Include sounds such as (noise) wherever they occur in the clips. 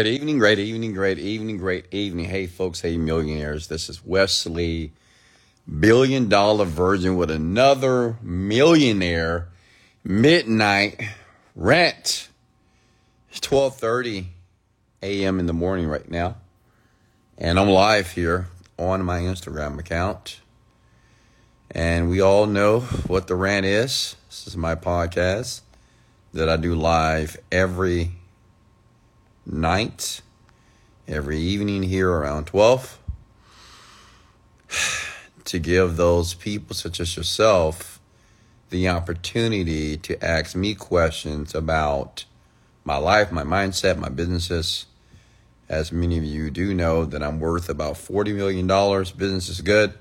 Great evening, great evening, great evening, great evening. Hey, folks, hey, millionaires. This is Wesley, billion dollar virgin with another millionaire midnight rant. It's 12:30 a.m. in the morning right now, and I'm live here on my Instagram account. And we all know what the rant is. This is my podcast that I do live every night, every evening here around 12 (sighs) to give those people, such as yourself, the opportunity to ask me questions about my life, my mindset, my businesses. As many of you do know, that I'm worth about $40 million. Business is good.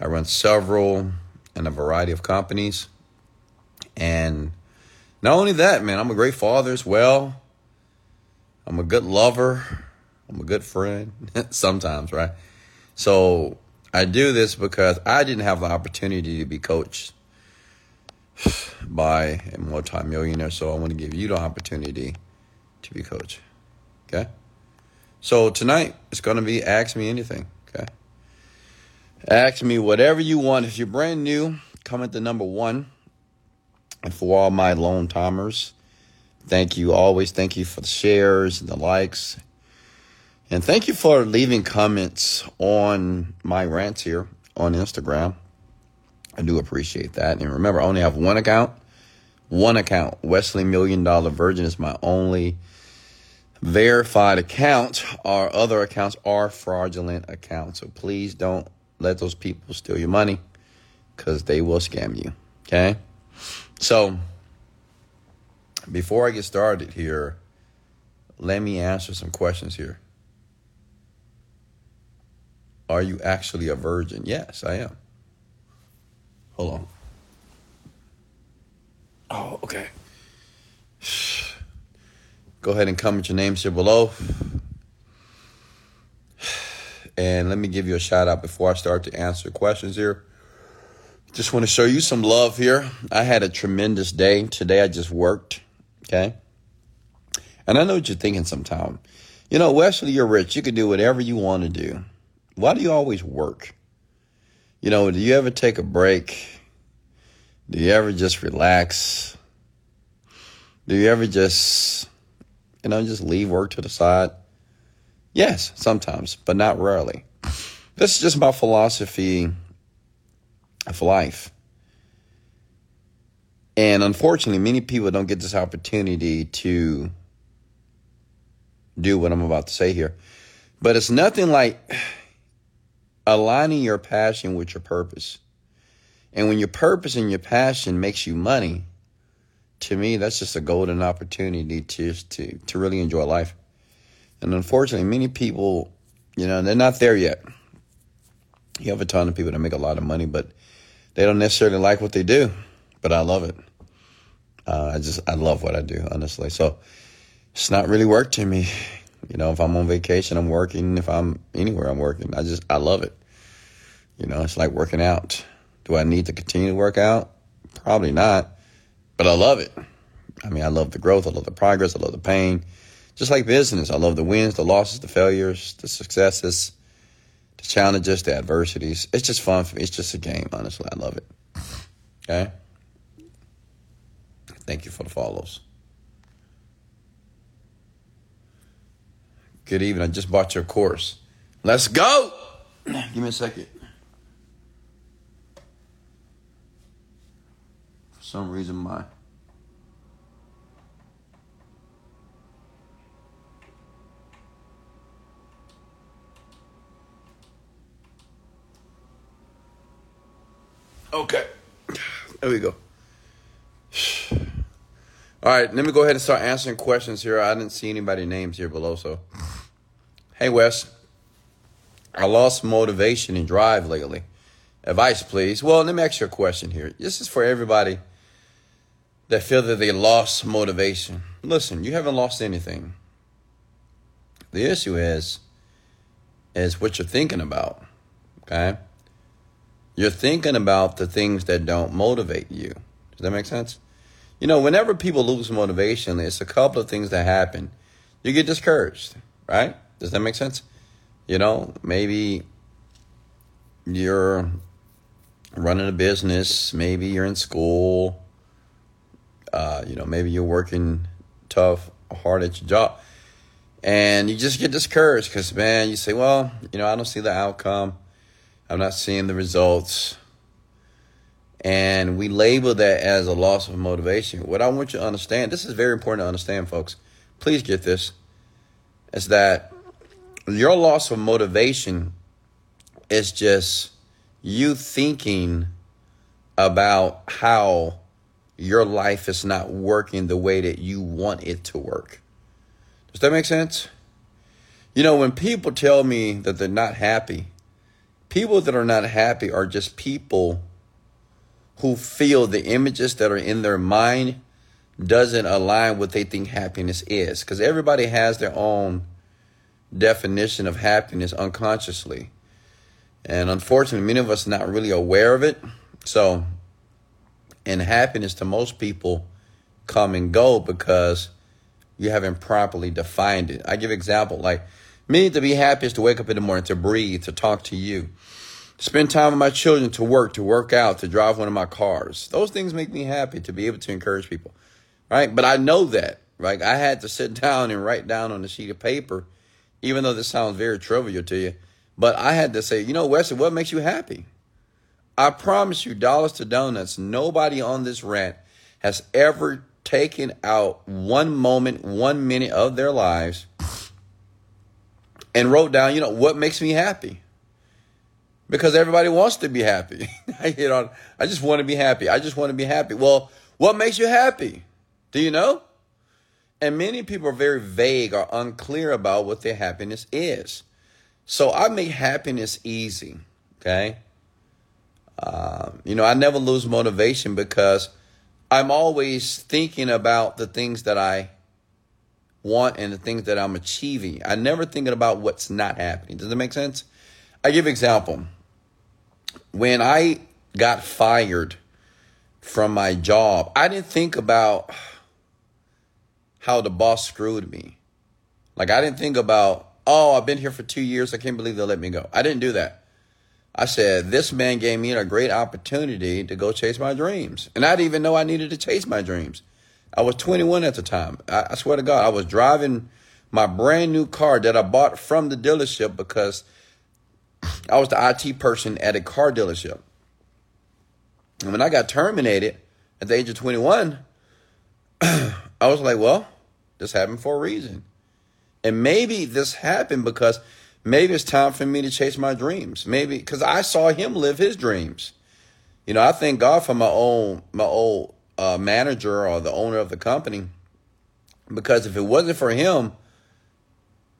I run several and a variety of companies. And not only that, man, I'm a great father as well. I'm a good lover. I'm a good friend (laughs) sometimes, right? So I do this because I didn't have the opportunity to be coached (sighs) by a multimillionaire. So I want to give you the opportunity to be coached. Okay? So tonight it's going to be ask me anything. Okay? Ask me whatever you want. If you're brand new, comment the number one. And for all my lone timers, Thank you always. Thank you for the shares and the likes. And thank you for leaving comments on my rants here on Instagram. I do appreciate that. And remember, I only have one account. One account. Wesley Million Dollar Virgin is my only verified account. Our other accounts are fraudulent accounts. So please don't let those people steal your money because they will scam you. Okay? So, before I get started here, let me answer some questions here. Are you actually a virgin? Yes, I am. Hold on. Oh, okay. (sighs) Go ahead and comment your names here below. (sighs) And let me give you a shout out before I start to answer questions here. Just want to show you some love here. I had a tremendous day. Today I just worked. Okay? And I know what you're thinking sometime. You know, Wesley, you're rich. You can do whatever you want to do. Why do you always work? You know, do you ever take a break? Do you ever just relax? Do you ever just, you know, just leave work to the side? Yes, sometimes, but not rarely. This is just my philosophy of life. And unfortunately, many people don't get this opportunity to do what I'm about to say here. But it's nothing like aligning your passion with your purpose. And when your purpose and your passion makes you money, to me, that's just a golden opportunity to, to, to really enjoy life. And unfortunately, many people, you know, they're not there yet. You have a ton of people that make a lot of money, but they don't necessarily like what they do. But I love it. Uh, I just I love what I do, honestly. So it's not really work to me. You know, if I'm on vacation, I'm working. If I'm anywhere, I'm working. I just I love it. You know, it's like working out. Do I need to continue to work out? Probably not, but I love it. I mean, I love the growth. I love the progress. I love the pain. Just like business, I love the wins, the losses, the failures, the successes, the challenges, the adversities. It's just fun for me. It's just a game, honestly. I love it. Okay. Thank you for the follows. Good evening. I just bought your course. Let's go. (clears throat) Give me a second. For some reason, my Okay. There we go. (sighs) (sighs) (sighs) All right, let me go ahead and start answering questions here. I didn't see anybody names here below, so. Hey, Wes. I lost motivation and drive lately. Advice, please. Well, let me ask you a question here. This is for everybody that feel that they lost motivation. Listen, you haven't lost anything. The issue is, is what you're thinking about. Okay? You're thinking about the things that don't motivate you. Does that make sense? You know, whenever people lose motivation, it's a couple of things that happen. you get discouraged, right? Does that make sense? You know, maybe you're running a business, maybe you're in school, uh, you know, maybe you're working tough, hard at your job, and you just get discouraged because, man, you say, well, you know, I don't see the outcome, I'm not seeing the results. And we label that as a loss of motivation. What I want you to understand, this is very important to understand, folks. Please get this, is that your loss of motivation is just you thinking about how your life is not working the way that you want it to work. Does that make sense? You know, when people tell me that they're not happy, people that are not happy are just people who feel the images that are in their mind doesn't align with what they think happiness is. Because everybody has their own definition of happiness unconsciously. And unfortunately many of us are not really aware of it. So and happiness to most people come and go because you haven't properly defined it. I give example like me to be happy is to wake up in the morning, to breathe, to talk to you, spend time with my children, to work, to work out, to drive one of my cars. Those things make me happy to be able to encourage people, right? But I know that, right? I had to sit (laughs) down and write down on a sheet of paper, even though this sounds very trivial to you. But I had to say, you know, Wesley, what makes you happy? I promise you, dollars to donuts, nobody on this rant has ever taken out one moment, one minute of their lives and wrote down, you know, what makes me happy? Because everybody wants to be happy. (laughs) I just want to be happy. I just want to be happy. Well, what makes you happy? Do you know? And many people are very vague or unclear about what their happiness is. So I make happiness easy. Okay. Um, you know, I never lose motivation because I'm always thinking about the things that I want and the things that I'm achieving. I never thinking about what's not happening. Does that make sense? I give example. When I got fired from my job, I didn't think about how the boss screwed me. Like I didn't think about, oh, I've been here for two years. I can't believe they let me go. I didn't do that. I said, this man gave me a great opportunity to go chase my dreams. And I didn't even know I needed to chase my dreams. I was 21 at the time. I, I swear to God, I was driving my brand new car that I bought from the dealership because I was the IT person at a car dealership. And when I got terminated at the age of 21, (clears throat) I was like, well, this happened for a reason. And maybe this happened because maybe it's time for me to chase my dreams. Maybe because I saw him live his dreams. You know, I thank God for my own my old uh, manager or the owner of the company, because if it wasn't for him,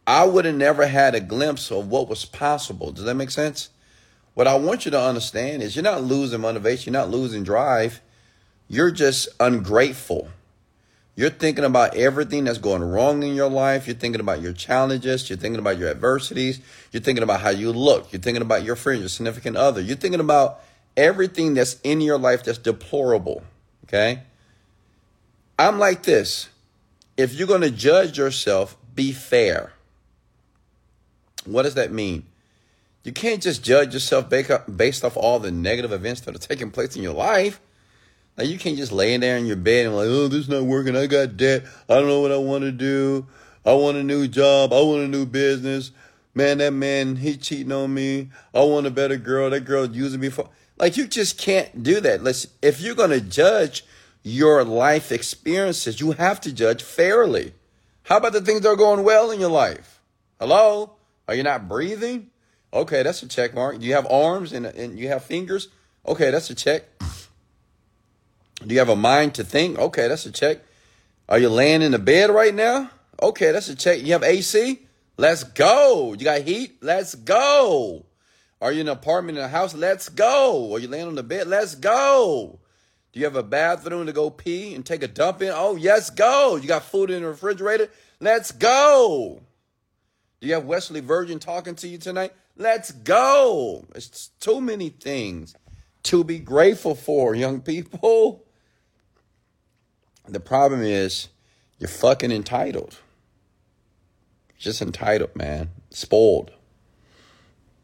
I would have never had a glimpse of what was possible. Does that make sense? What I want you to understand is you're not losing motivation, you're not losing drive. You're just ungrateful. You're thinking about everything that's going wrong in your life. You're thinking about your challenges. You're thinking about your adversities. You're thinking about how you look. You're thinking about your friend, your significant other. You're thinking about everything that's in your life that's deplorable. Okay? I'm like this. If you're going to judge yourself, be fair. What does that mean? You can't just judge yourself based off all the negative events that are taking place in your life. Like you can't just lay in there in your bed and like, oh, this is not working. I got debt. I don't know what I want to do. I want a new job. I want a new business. Man, that man, he cheating on me. I want a better girl. That girl using me for like you just can't do that. Let's if you're gonna judge your life experiences, you have to judge fairly. How about the things that are going well in your life? Hello? Are you not breathing? Okay, that's a check mark. Do you have arms and, and you have fingers? Okay, that's a check. Do you have a mind to think? Okay, that's a check. Are you laying in the bed right now? Okay, that's a check. You have AC? Let's go. You got heat? Let's go. Are you in an apartment in a house? Let's go. Are you laying on the bed? Let's go. Do you have a bathroom to go pee and take a dump in? Oh, yes, go. You got food in the refrigerator? Let's go. Do you have Wesley Virgin talking to you tonight? Let's go. It's too many things to be grateful for, young people. The problem is you're fucking entitled. Just entitled, man. Spoiled.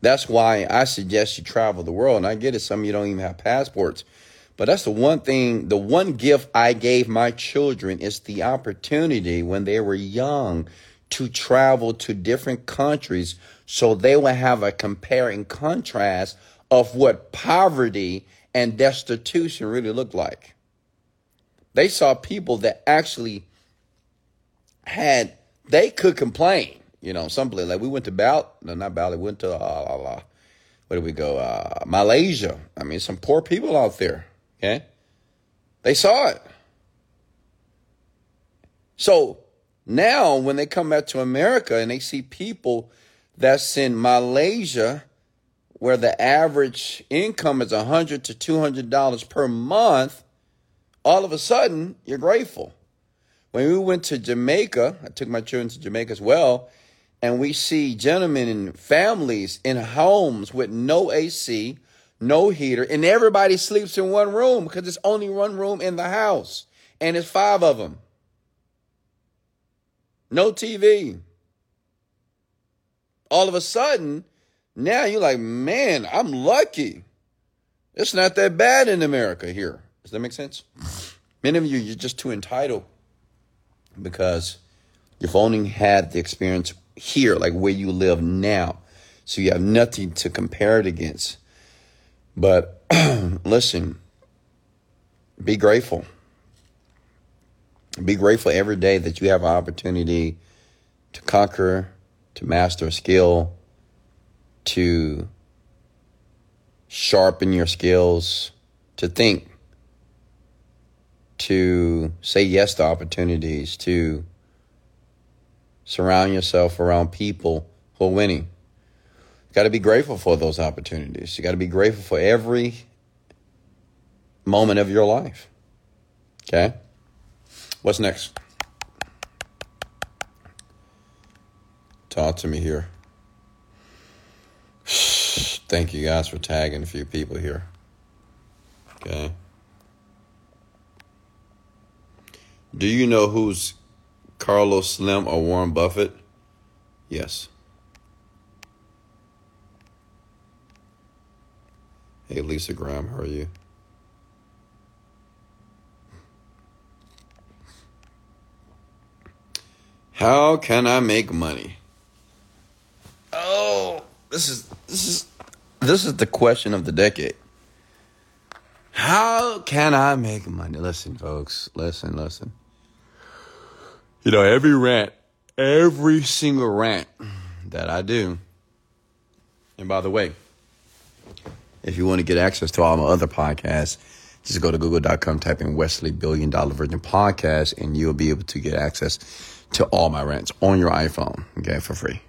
That's why I suggest you travel the world. And I get it, some of you don't even have passports. But that's the one thing, the one gift I gave my children is the opportunity when they were young to travel to different countries so they will have a comparing contrast of what poverty and destitution really looked like. They saw people that actually had, they could complain. You know, some like we went to Bal, no, not Bali, we went to, uh, where did we go? Uh, Malaysia. I mean, some poor people out there. Okay. They saw it. So now when they come back to America and they see people that's in Malaysia where the average income is a hundred to two hundred dollars per month, all of a sudden you're grateful. When we went to Jamaica, I took my children to Jamaica as well, and we see gentlemen and families in homes with no AC, no heater, and everybody sleeps in one room because it's only one room in the house, and it's five of them. No TV. All of a sudden, now you're like, man, I'm lucky. It's not that bad in America here. Does that make sense? Many of you, you're just too entitled because you've only had the experience here, like where you live now. So you have nothing to compare it against. But (clears throat) listen, be grateful. Be grateful every day that you have an opportunity to conquer, to master a skill, to sharpen your skills, to think, to say yes to opportunities, to surround yourself around people who are winning. You got to be grateful for those opportunities. You got to be grateful for every moment of your life. Okay? What's next? Talk to me here. (sighs) Thank you guys for tagging a few people here. Okay. Do you know who's Carlos Slim or Warren Buffett? Yes. Hey, Lisa Graham, how are you? How can I make money? Oh, this is this is this is the question of the decade. How can I make money? Listen, folks, listen, listen. You know, every rant, every single rant that I do, and by the way, if you want to get access to all my other podcasts, just go to google.com, type in Wesley Billion Dollar Virgin Podcast, and you'll be able to get access to all my rants on your iPhone, okay, for free.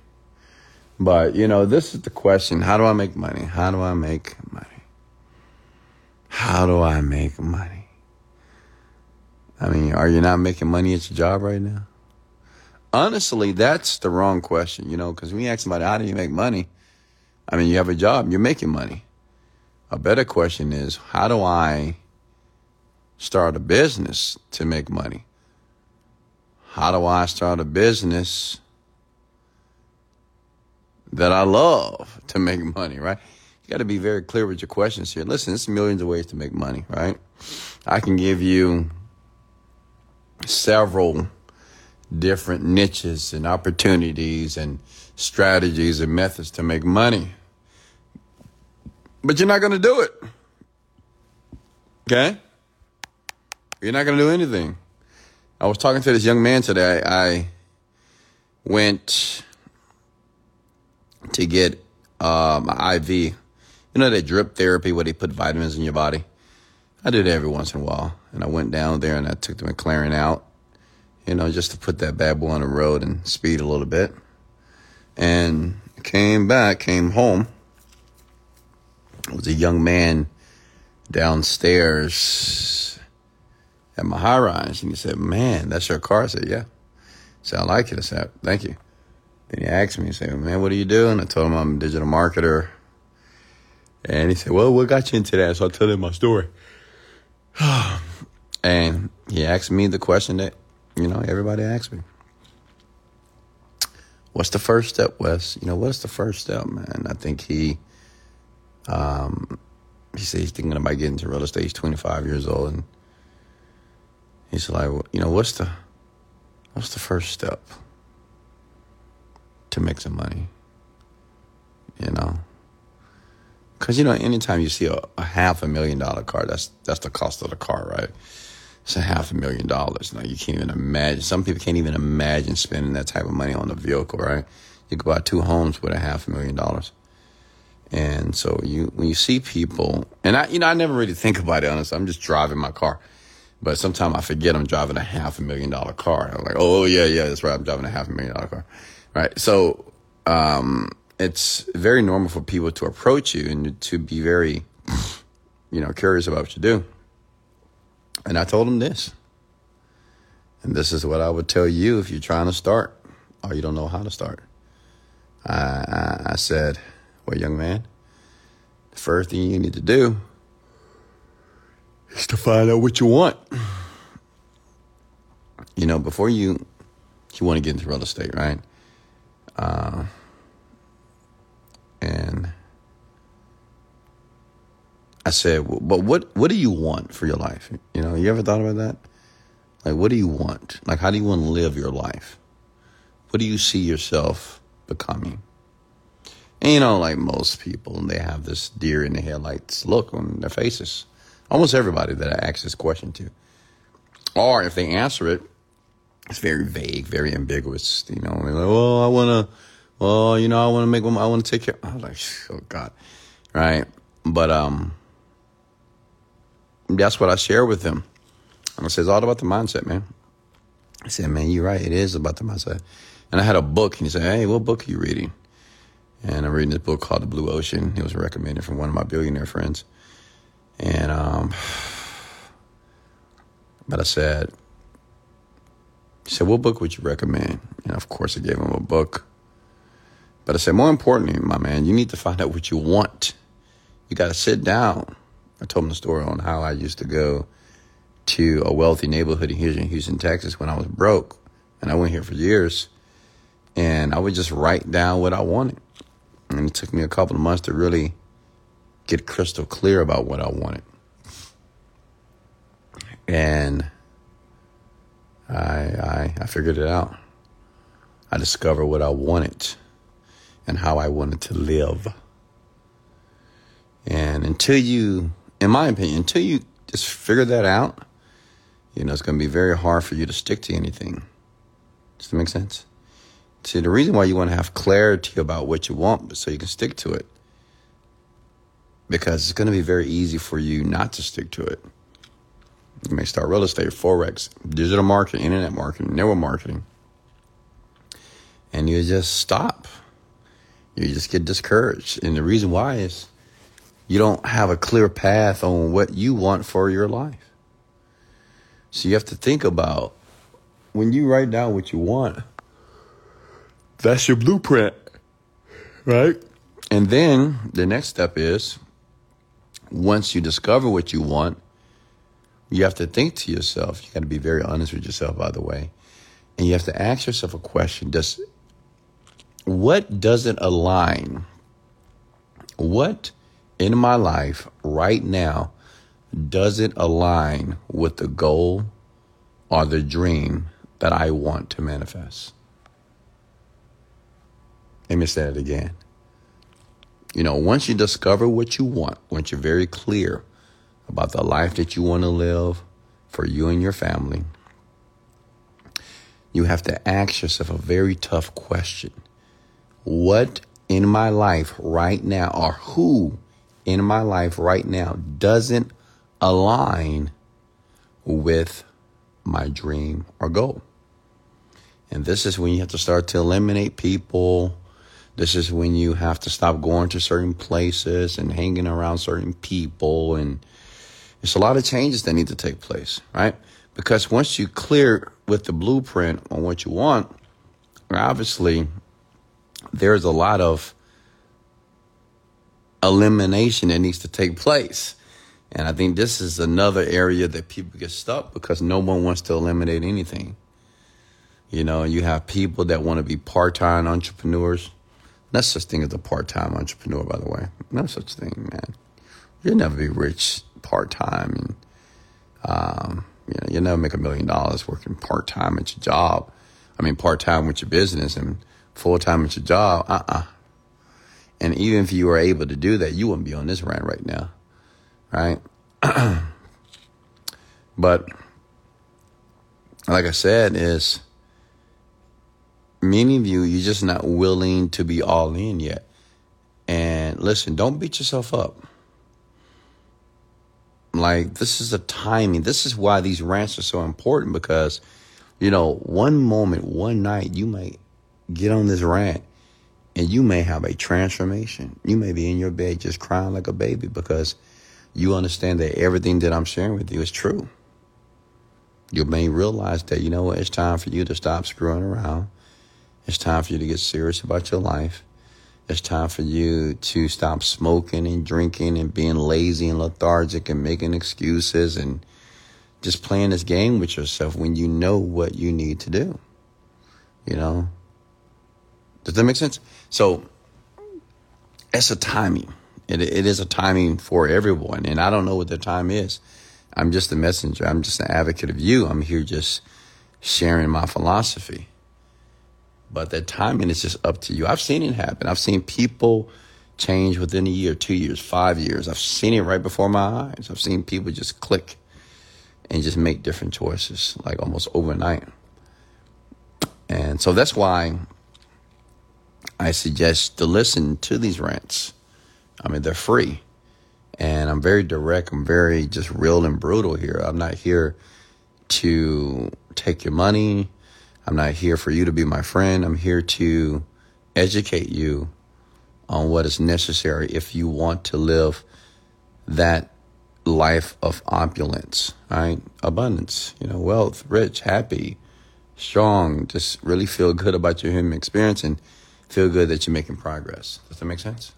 But, you know, this is the question how do I make money? How do I make money? How do I make money? I mean, are you not making money at your job right now? Honestly, that's the wrong question, you know, because when you ask somebody, how do you make money? I mean, you have a job, you're making money. A better question is, how do I start a business to make money? How do I start a business that I love to make money, right? You got to be very clear with your questions here. Listen, there's millions of ways to make money, right? I can give you several different niches and opportunities and strategies and methods to make money. But you're not going to do it. Okay? You're not going to do anything. I was talking to this young man today. I went to get uh, my IV. You know that drip therapy where they put vitamins in your body? I do that every once in a while. And I went down there and I took the McLaren out, you know, just to put that bad boy on the road and speed a little bit. And came back, came home. Was a young man downstairs at my high rise. And he said, Man, that's your car? I said, Yeah. Said, I like it. I said, Thank you. Then he asked me, he said, Man, what are you doing? I told him I'm a digital marketer. And he said, Well, what got you into that? So I told him my story. (sighs) and he asked me the question that, you know, everybody asks me. what's the first step, Wes? You know, what's the first step, man? I think he, um, he said he's thinking about getting into real estate. He's 25 years old, and he's like, you know, what's the, what's the first step to make some money? You know, because you know, anytime you see a, a half a million dollar car, that's that's the cost of the car, right? It's a half a million dollars. Now you can't even imagine. Some people can't even imagine spending that type of money on a vehicle, right? You could buy two homes with a half a million dollars. And so you, when you see people, and I, you know, I never really think about it, honestly. I'm just driving my car. But sometimes I forget I'm driving a half a million dollar car. I'm like, oh, yeah, yeah, that's right. I'm driving a half a million dollar car. Right. So, um, it's very normal for people to approach you and to be very, you know, curious about what you do. And I told him this. And this is what I would tell you if you're trying to start or you don't know how to start. I, I, I said, well, young man, the first thing you need to do is to find out what you want. You know, before you you want to get into real estate, right? Uh, and I said, but what what do you want for your life? You know, you ever thought about that? Like, what do you want? Like, how do you want to live your life? What do you see yourself becoming? And you know, like most people, they have this deer in the headlights look on their faces. Almost everybody that I ask this question to. Or if they answer it, it's very vague, very ambiguous. You know, they're like, well, I want to, well, you know, I want to make them, I want to take care. I was like, (laughs) oh God. Right. But, um, that's what I share with them. And I say, it's all about the mindset, man. I said, man, you're right. It is about the mindset. And I had a book, and he said, hey, what book are you reading? And I'm reading this book called The Blue Ocean. It was recommended from one of my billionaire friends. And, um, but I said, he said, what book would you recommend? And of course, I gave him a book. But I said, more importantly, my man, you need to find out what you want. You got to sit down I told him the story on how I used to go to a wealthy neighborhood in Houston, Houston, Texas when I was broke. And I went here for years. And I would just write down what I wanted. And it took me a couple of months to really get crystal clear about what I wanted. And I, I, I figured it out. I discovered what I wanted and how I wanted to live. And until you in my opinion, until you just figure that out, you know, it's going to be very hard for you to stick to anything. Does that make sense? See, the reason why you want to have clarity about what you want, so you can stick to it, because it's going to be very easy for you not to stick to it. You may start real estate, forex, digital marketing, internet marketing, network marketing, and you just stop. You just get discouraged, and the reason why is you don't have a clear path on what you want for your life. So you have to think about when you write down what you want, that's your blueprint, right? And then the next step is once you discover what you want, you have to think to yourself, you got to be very honest with yourself, by the way. And you have to ask yourself a question Does what doesn't align? What in my life right now doesn't align with the goal or the dream that I want to manifest. Let me say it again. You know, once you discover what you want, once you're very clear about the life that you want to live for you and your family, you have to ask yourself a very tough question. What in my life right now, or who in my life right now doesn't align with my dream or goal. And this is when you have to start to eliminate people. This is when you have to stop going to certain places and hanging around certain people. And there's a lot of changes that need to take place, right? Because once you clear with the blueprint on what you want, obviously there's a lot of elimination that needs to take place. And I think this is another area that people get stuck because no one wants to eliminate anything. You know, you have people that want to be part time entrepreneurs. No such thing as a part time entrepreneur, by the way. No such thing, man. You'll never be rich part time, and um, you know, you'll never make a million dollars working part time at your job. I mean, part time with your business and full time at your job. Uh uh And even if you were able to do that, you wouldn't be on this rant right now, right? (clears throat) but like I said, is many of you, you're just not willing to be all in yet. And listen, don't beat yourself up. Like, this is a timing. This is why these rants are so important because, you know, one moment, one night, you might get on this rant and you may have a transformation. You may be in your bed just crying like a baby because you understand that everything that I'm sharing with you is true. You may realize that, you know what, it's time for you to stop screwing around it's time for you to get serious about your life. It's time for you to stop smoking and drinking and being lazy and lethargic and making excuses and just playing this game with yourself when you know what you need to do. You know? Does that make sense? So, it's a timing. It, it is a timing for everyone. And I don't know what the time is. I'm just a messenger. I'm just an advocate of you. I'm here just sharing my philosophy. But the timing is just up to you. I've seen it happen. I've seen people change within a year, two years, five years. I've seen it right before my eyes. I've seen people just click and just make different choices, like almost overnight. And so that's why I suggest to listen to these rants. I mean, they're free. And I'm very direct. I'm very just real and brutal here. I'm not here to take your money. I'm not here for you to be my friend. I'm here to educate you on what is necessary if you want to live that life of opulence, right? Abundance, you know, wealth, rich, happy, strong, just really feel good about your human experience and feel good that you're making progress. Does that make sense?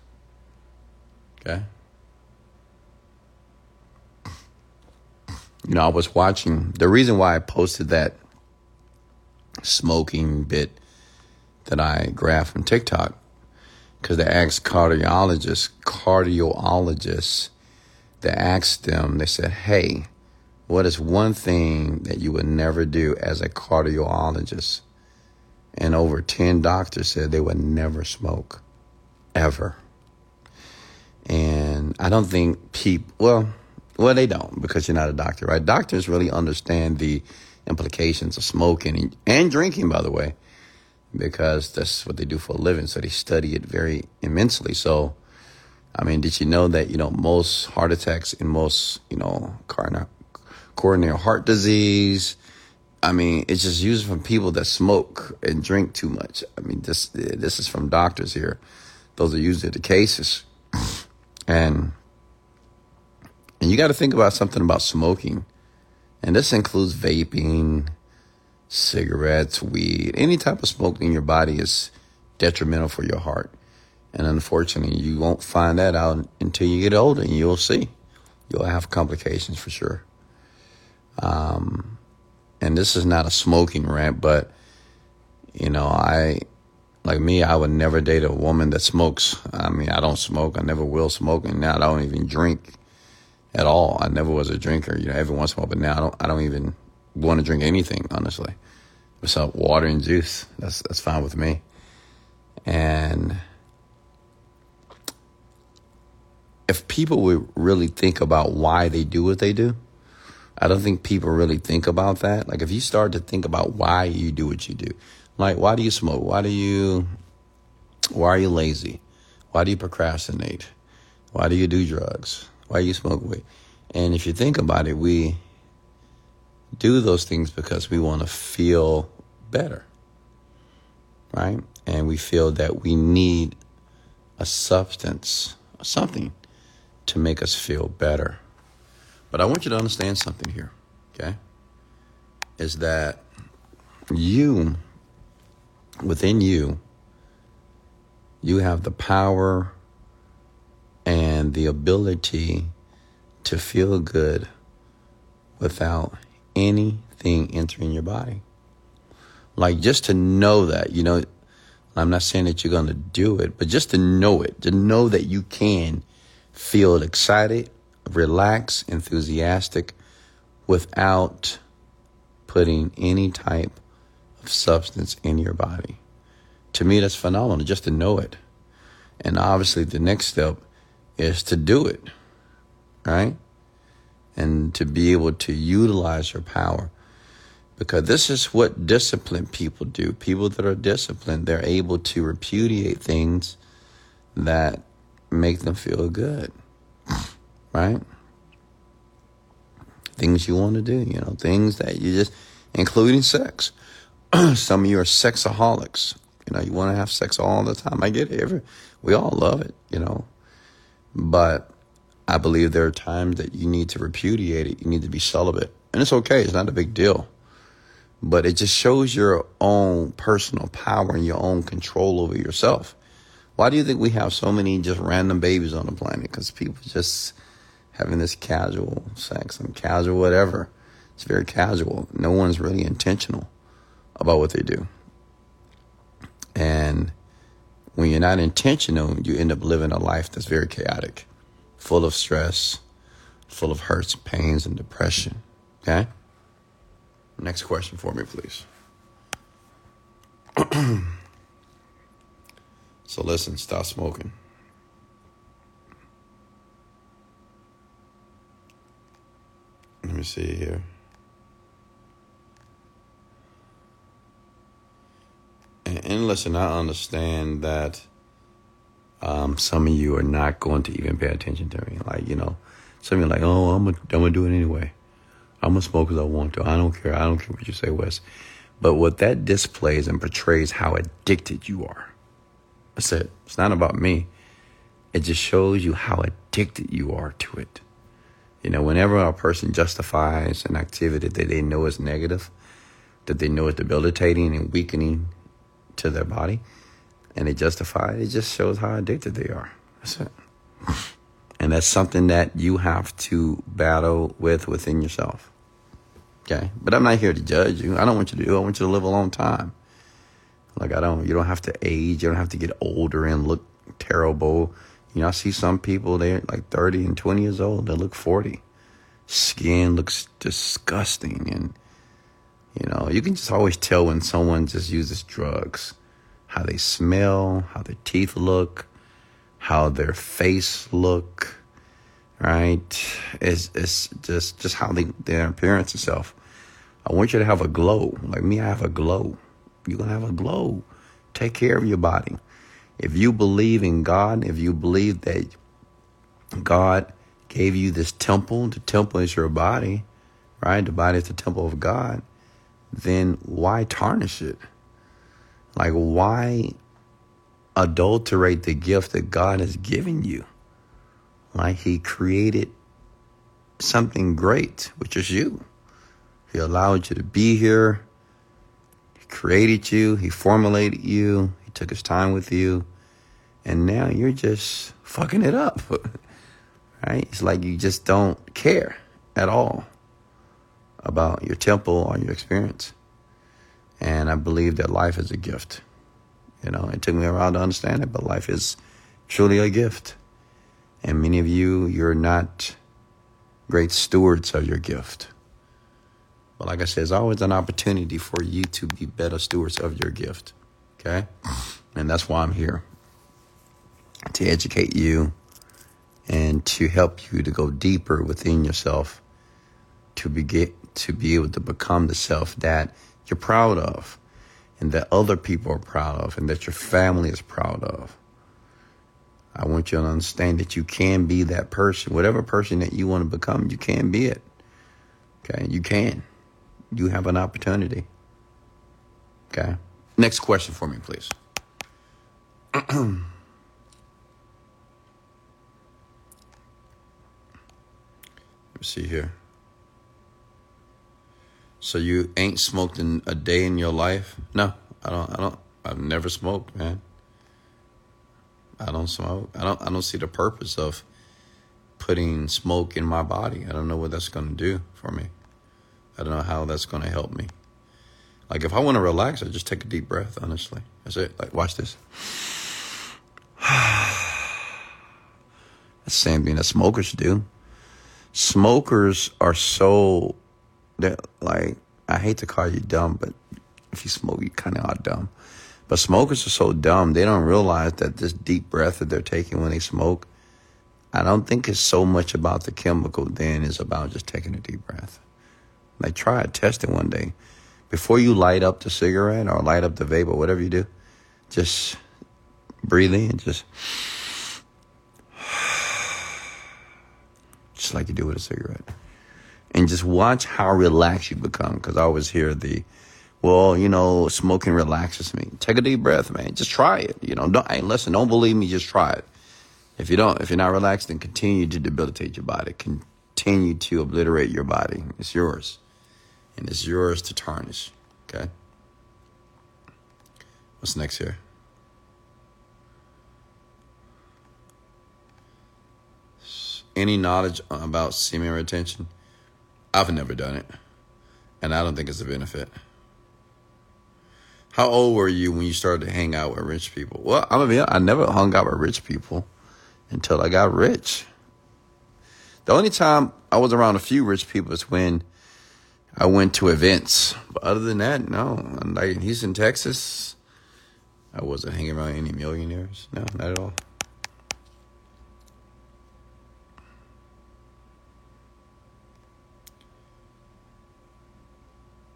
Okay. You know, I was watching the reason why I posted that smoking bit that I grabbed from TikTok because they asked cardiologists, cardiologists, they asked them, they said, hey, what is one thing that you would never do as a cardiologist? And over 10 doctors said they would never smoke, ever. And I don't think people, well, well, they don't because you're not a doctor, right? Doctors really understand the implications of smoking and, drinking, by the way, because that's what they do for a living. So they study it very immensely. So, I mean, did you know that, you know, most heart attacks and most, you know, coronary heart disease, I mean, it's just used from people that smoke and drink too much. I mean, this this is from doctors here. Those are usually the cases. (laughs) And and you got to think about something about smoking. And this includes vaping, cigarettes, weed, any type of smoke in your body is detrimental for your heart. And unfortunately, you won't find that out until you get older and you'll see. You'll have complications for sure. Um, and this is not a smoking rant, but, you know, I, like me, I would never date a woman that smokes. I mean, I don't smoke. I never will smoke. And now I don't even drink at all. I never was a drinker. You know, every once in a while, but now I don't. I don't even want to drink anything honestly. Besides water and juice, that's that's fine with me. And if people would really think about why they do what they do, I don't think people really think about that. Like if you start to think about why you do what you do, like why do you smoke? Why do you why are you lazy? Why do you procrastinate? Why do you do drugs? Why you smoke weed? And if you think about it, we do those things because we want to feel better, right? And we feel that we need a substance, something to make us feel better. But I want you to understand something here, okay? Is that you, within you, you have the power and the ability to feel good without anything entering your body. Like just to know that, you know, I'm not saying that you're going to do it, but just to know it, to know that you can feel excited, relaxed, enthusiastic without putting any type of substance in your body. To me, that's phenomenal just to know it. And obviously, the next step is to do it, right? And to be able to utilize your power. Because this is what disciplined people do. People that are disciplined, they're able to repudiate things that make them feel good, (laughs) right? Things you want to do, you know, things that you just, including sex. (clears throat) Some of you are sexaholics. You know, you want to have sex all the time. I get it. Every, we all love it, you know. But I believe there are times that you need to repudiate it. You need to be celibate. And it's okay. It's not a big deal. But it just shows your own personal power and your own control over yourself. Why do you think we have so many just random babies on the planet? Because people just having this casual sex and casual whatever. It's very casual. No one's really intentional about what they do. And when you're not intentional, you end up living a life that's very chaotic, full of stress, full of hurts, pains, and depression. Okay? Next question for me, please. (clears throat) so listen, stop smoking. Let me see here. And, listen, I understand that um, some of you are not going to even pay attention to me. Like, you know, some of you are like, oh, I'm going to do it anyway. I'm to smoke as I want to. I don't care. I don't care what you say, Wes. But what that displays and portrays how addicted you are. That's it. It's not about me. It just shows you how addicted you are to it. You know, whenever a person justifies an activity that they know is negative, that they know is debilitating and weakening to their body and they justify it, it just shows how addicted they are. That's it. (laughs) And that's something that you have to battle with within yourself. Okay. But I'm not here to judge you. I don't want you to do. I want you to live a long time. Like I don't. You don't have to age. You don't have to get older and look terrible. You know, I see some people they're like 30 and 20 years old. They look 40. Skin looks disgusting and you know, you can just always tell when someone just uses drugs. How they smell, how their teeth look, how their face look, right? It's, it's just, just how they, their appearance itself. I want you to have a glow. Like me, I have a glow. You're going to have a glow. Take care of your body. If you believe in God, if you believe that God gave you this temple, the temple is your body, right? The body is the temple of God then why tarnish it? Like, why adulterate the gift that God has given you? Like, He created something great, which is you. He allowed you to be here. He created you. He formulated you. He took his time with you. And now you're just fucking it up. (laughs) right? It's like you just don't care at all about your temple or your experience. And I believe that life is a gift. You know, it took me a while to understand it, but life is truly a gift. And many of you, you're not great stewards of your gift. But like I said, there's always an opportunity for you to be better stewards of your gift. Okay? And that's why I'm here to educate you and to help you to go deeper within yourself to be get, to be able to become the self that you're proud of and that other people are proud of and that your family is proud of. I want you to understand that you can be that person. Whatever person that you want to become, you can be it. Okay, you can. You have an opportunity. Okay. Next question for me, please. (clears throat) Let me see here. So you ain't smoked in a day in your life? No, I don't. I don't. I've never smoked, man. I don't smoke. I don't. I don't see the purpose of putting smoke in my body. I don't know what that's going to do for me. I don't know how that's going to help me. Like if I want to relax, I just take a deep breath. Honestly, that's it. Like watch this. (sighs) That's the same thing that smokers do. Smokers are so that like I hate to call you dumb, but if you smoke, you kind of are dumb. But smokers are so dumb, they don't realize that this deep breath that they're taking when they smoke, I don't think it's so much about the chemical then, it's about just taking a deep breath. Like try it, test it one day. Before you light up the cigarette or light up the vape or whatever you do, just breathe in, just (sighs) just like you do with a cigarette. And just watch how relaxed you become. Because I always hear the, well, you know, smoking relaxes me. Take a deep breath, man. Just try it. You know, don't, hey, listen, don't believe me, just try it. If you don't, if you're not relaxed, then continue to debilitate your body. Continue to obliterate your body. It's yours. And it's yours to tarnish. Okay? What's next here? Any knowledge about semen retention? I've never done it. And I don't think it's a benefit. How old were you when you started to hang out with rich people? Well, be honest, I never hung out with rich people until I got rich. The only time I was around a few rich people is when I went to events. But other than that, no. Like in Houston, Texas, I wasn't hanging around any millionaires. No, not at all.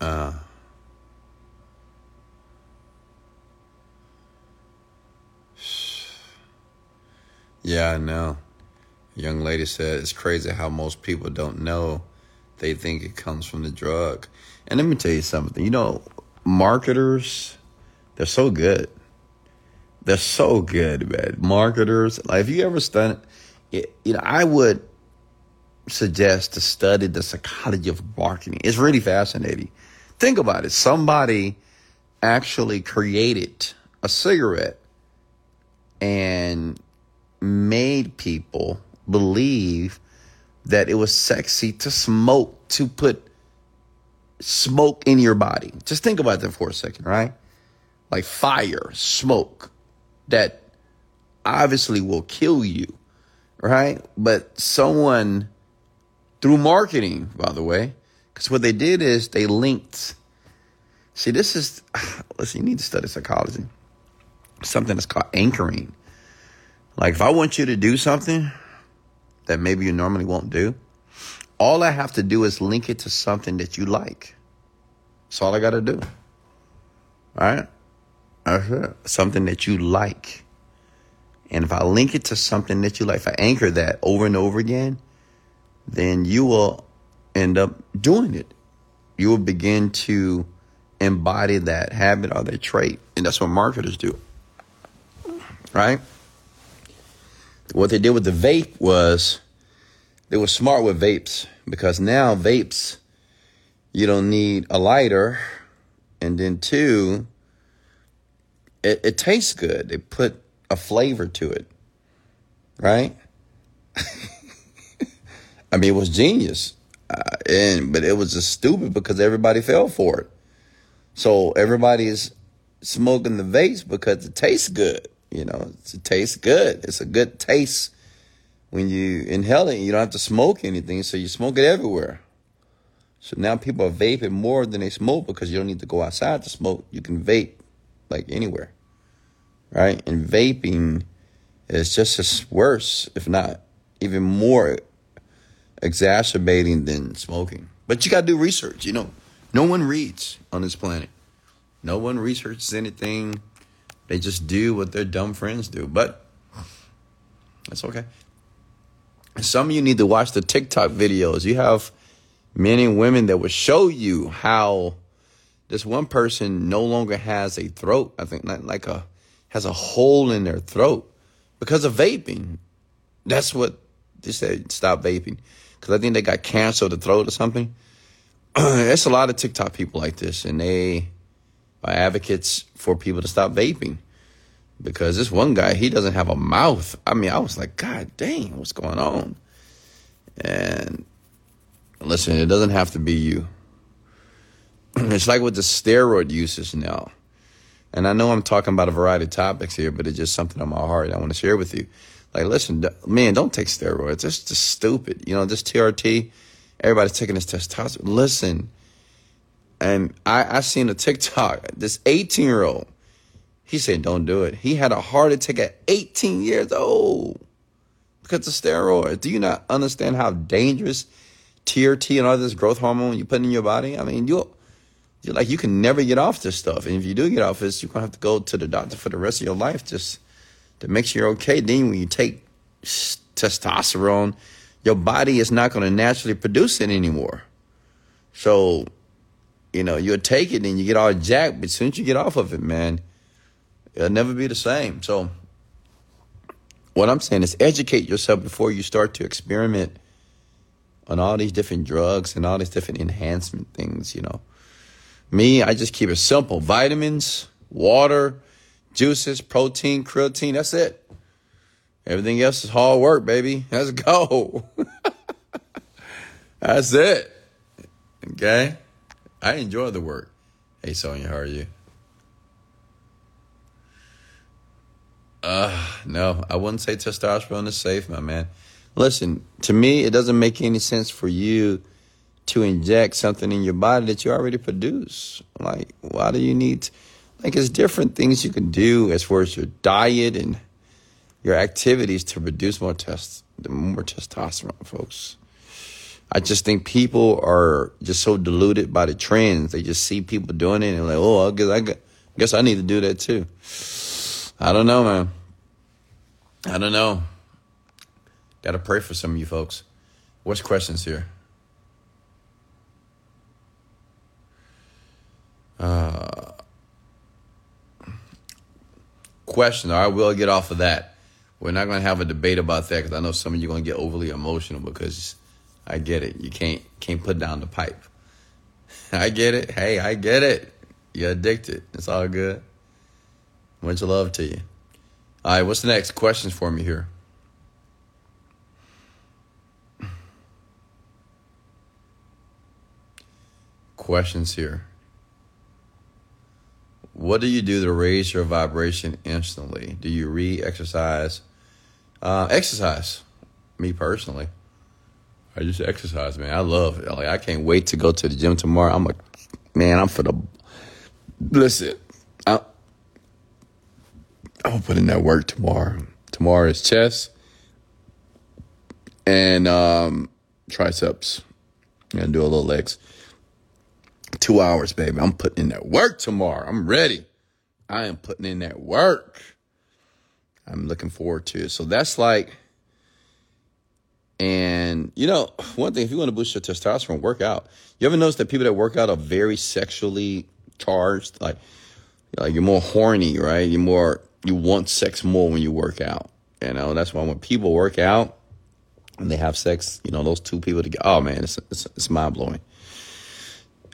Uh, yeah, I know. A young lady said it's crazy how most people don't know. They think it comes from the drug. And let me tell you something. You know, marketers, they're so good. They're so good, man. Marketers, like if you ever study, it, you know, I would suggest to study the psychology of marketing. It's really fascinating Think about it. Somebody actually created a cigarette and made people believe that it was sexy to smoke, to put smoke in your body. Just think about that for a second, right? Like fire, smoke that obviously will kill you, right? But someone, through marketing, by the way, because what they did is they linked. See, this is, (sighs) listen, you need to study psychology. Something that's called anchoring. Like, if I want you to do something that maybe you normally won't do, all I have to do is link it to something that you like. That's all I got to do. All right? That's it. Something that you like. And if I link it to something that you like, if I anchor that over and over again, then you will end up doing it. You will begin to embody that habit or that trait. And that's what marketers do. Right? What they did with the vape was they were smart with vapes because now vapes, you don't need a lighter. And then two, it, it tastes good. They put a flavor to it. Right? (laughs) I mean, it was genius. Uh, and but it was just stupid because everybody fell for it. So everybody's smoking the vapes because it tastes good. You know, it tastes good. It's a good taste when you inhale it. You don't have to smoke anything, so you smoke it everywhere. So now people are vaping more than they smoke because you don't need to go outside to smoke. You can vape like anywhere, right? And vaping is just as worse, if not even more exacerbating than smoking. But you got to do research. You know, no one reads on this planet. No one researches anything. They just do what their dumb friends do. But that's okay. Some of you need to watch the TikTok videos. You have men and women that will show you how this one person no longer has a throat. I think like a has a hole in their throat because of vaping. That's what they said. Stop vaping because I think they got cancer of the throat or something. (clears throat) There's a lot of TikTok people like this, and they are advocates for people to stop vaping. Because this one guy, he doesn't have a mouth. I mean, I was like, God dang, what's going on? And listen, it doesn't have to be you. (clears throat) it's like with the steroid uses now. And I know I'm talking about a variety of topics here, but it's just something on my heart I want to share with you. Like, listen, man, don't take steroids. It's just stupid. You know, this TRT, everybody's taking this testosterone. Listen, and I, I seen a TikTok, this 18 year old, he said, don't do it. He had a heart attack at 18 years old because of steroids. Do you not understand how dangerous TRT and all this growth hormone you put in your body? I mean, you'll, you're like, you can never get off this stuff. And if you do get off this, you're going to have to go to the doctor for the rest of your life just to make sure you're okay. Then when you take testosterone, your body is not going to naturally produce it anymore. So, you know, you'll take it and you get all jacked, but as soon as you get off of it, man, it'll never be the same. So, what I'm saying is educate yourself before you start to experiment on all these different drugs and all these different enhancement things, you know. Me, I just keep it simple. Vitamins, water, juices, protein, creatine, that's it. Everything else is hard work, baby. Let's go. (laughs) that's it. Okay? I enjoy the work. Hey, Sonia, how are you? Uh, no, I wouldn't say testosterone is safe, my man. Listen, to me, it doesn't make any sense for you to inject something in your body that you already produce. Like, why do you need, to, like, it's different things you can do as far as your diet and your activities to produce more test, more testosterone, folks. I just think people are just so deluded by the trends. They just see people doing it and like, oh, I guess I, guess I need to do that too. I don't know, man. I don't know. Got to pray for some of you folks. What's questions here? Uh, question. I will get off of that. We're not going to have a debate about that because I know some of you are going to get overly emotional because I get it. You can't can't put down the pipe. (laughs) I get it. Hey, I get it. You're addicted. It's all good. Much love to you. All right, what's the next questions for me here? Questions here. What do you do to raise your vibration instantly? Do you re exercise? Uh, exercise. Me personally. I just exercise, man. I love it. Like I can't wait to go to the gym tomorrow. I'm a man. I'm for the listen. I'm gonna put in that work tomorrow. Tomorrow is chest and um, triceps. Gonna do a little legs. Two hours, baby. I'm putting in that work tomorrow. I'm ready. I am putting in that work. I'm looking forward to it. So that's like, and you know, one thing, if you want to boost your testosterone, work out. You ever notice that people that work out are very sexually charged? Like, like you're more horny, right? You're more you want sex more when you work out. You know, that's why when people work out and they have sex, you know, those two people together, oh man, it's, it's, it's mind blowing.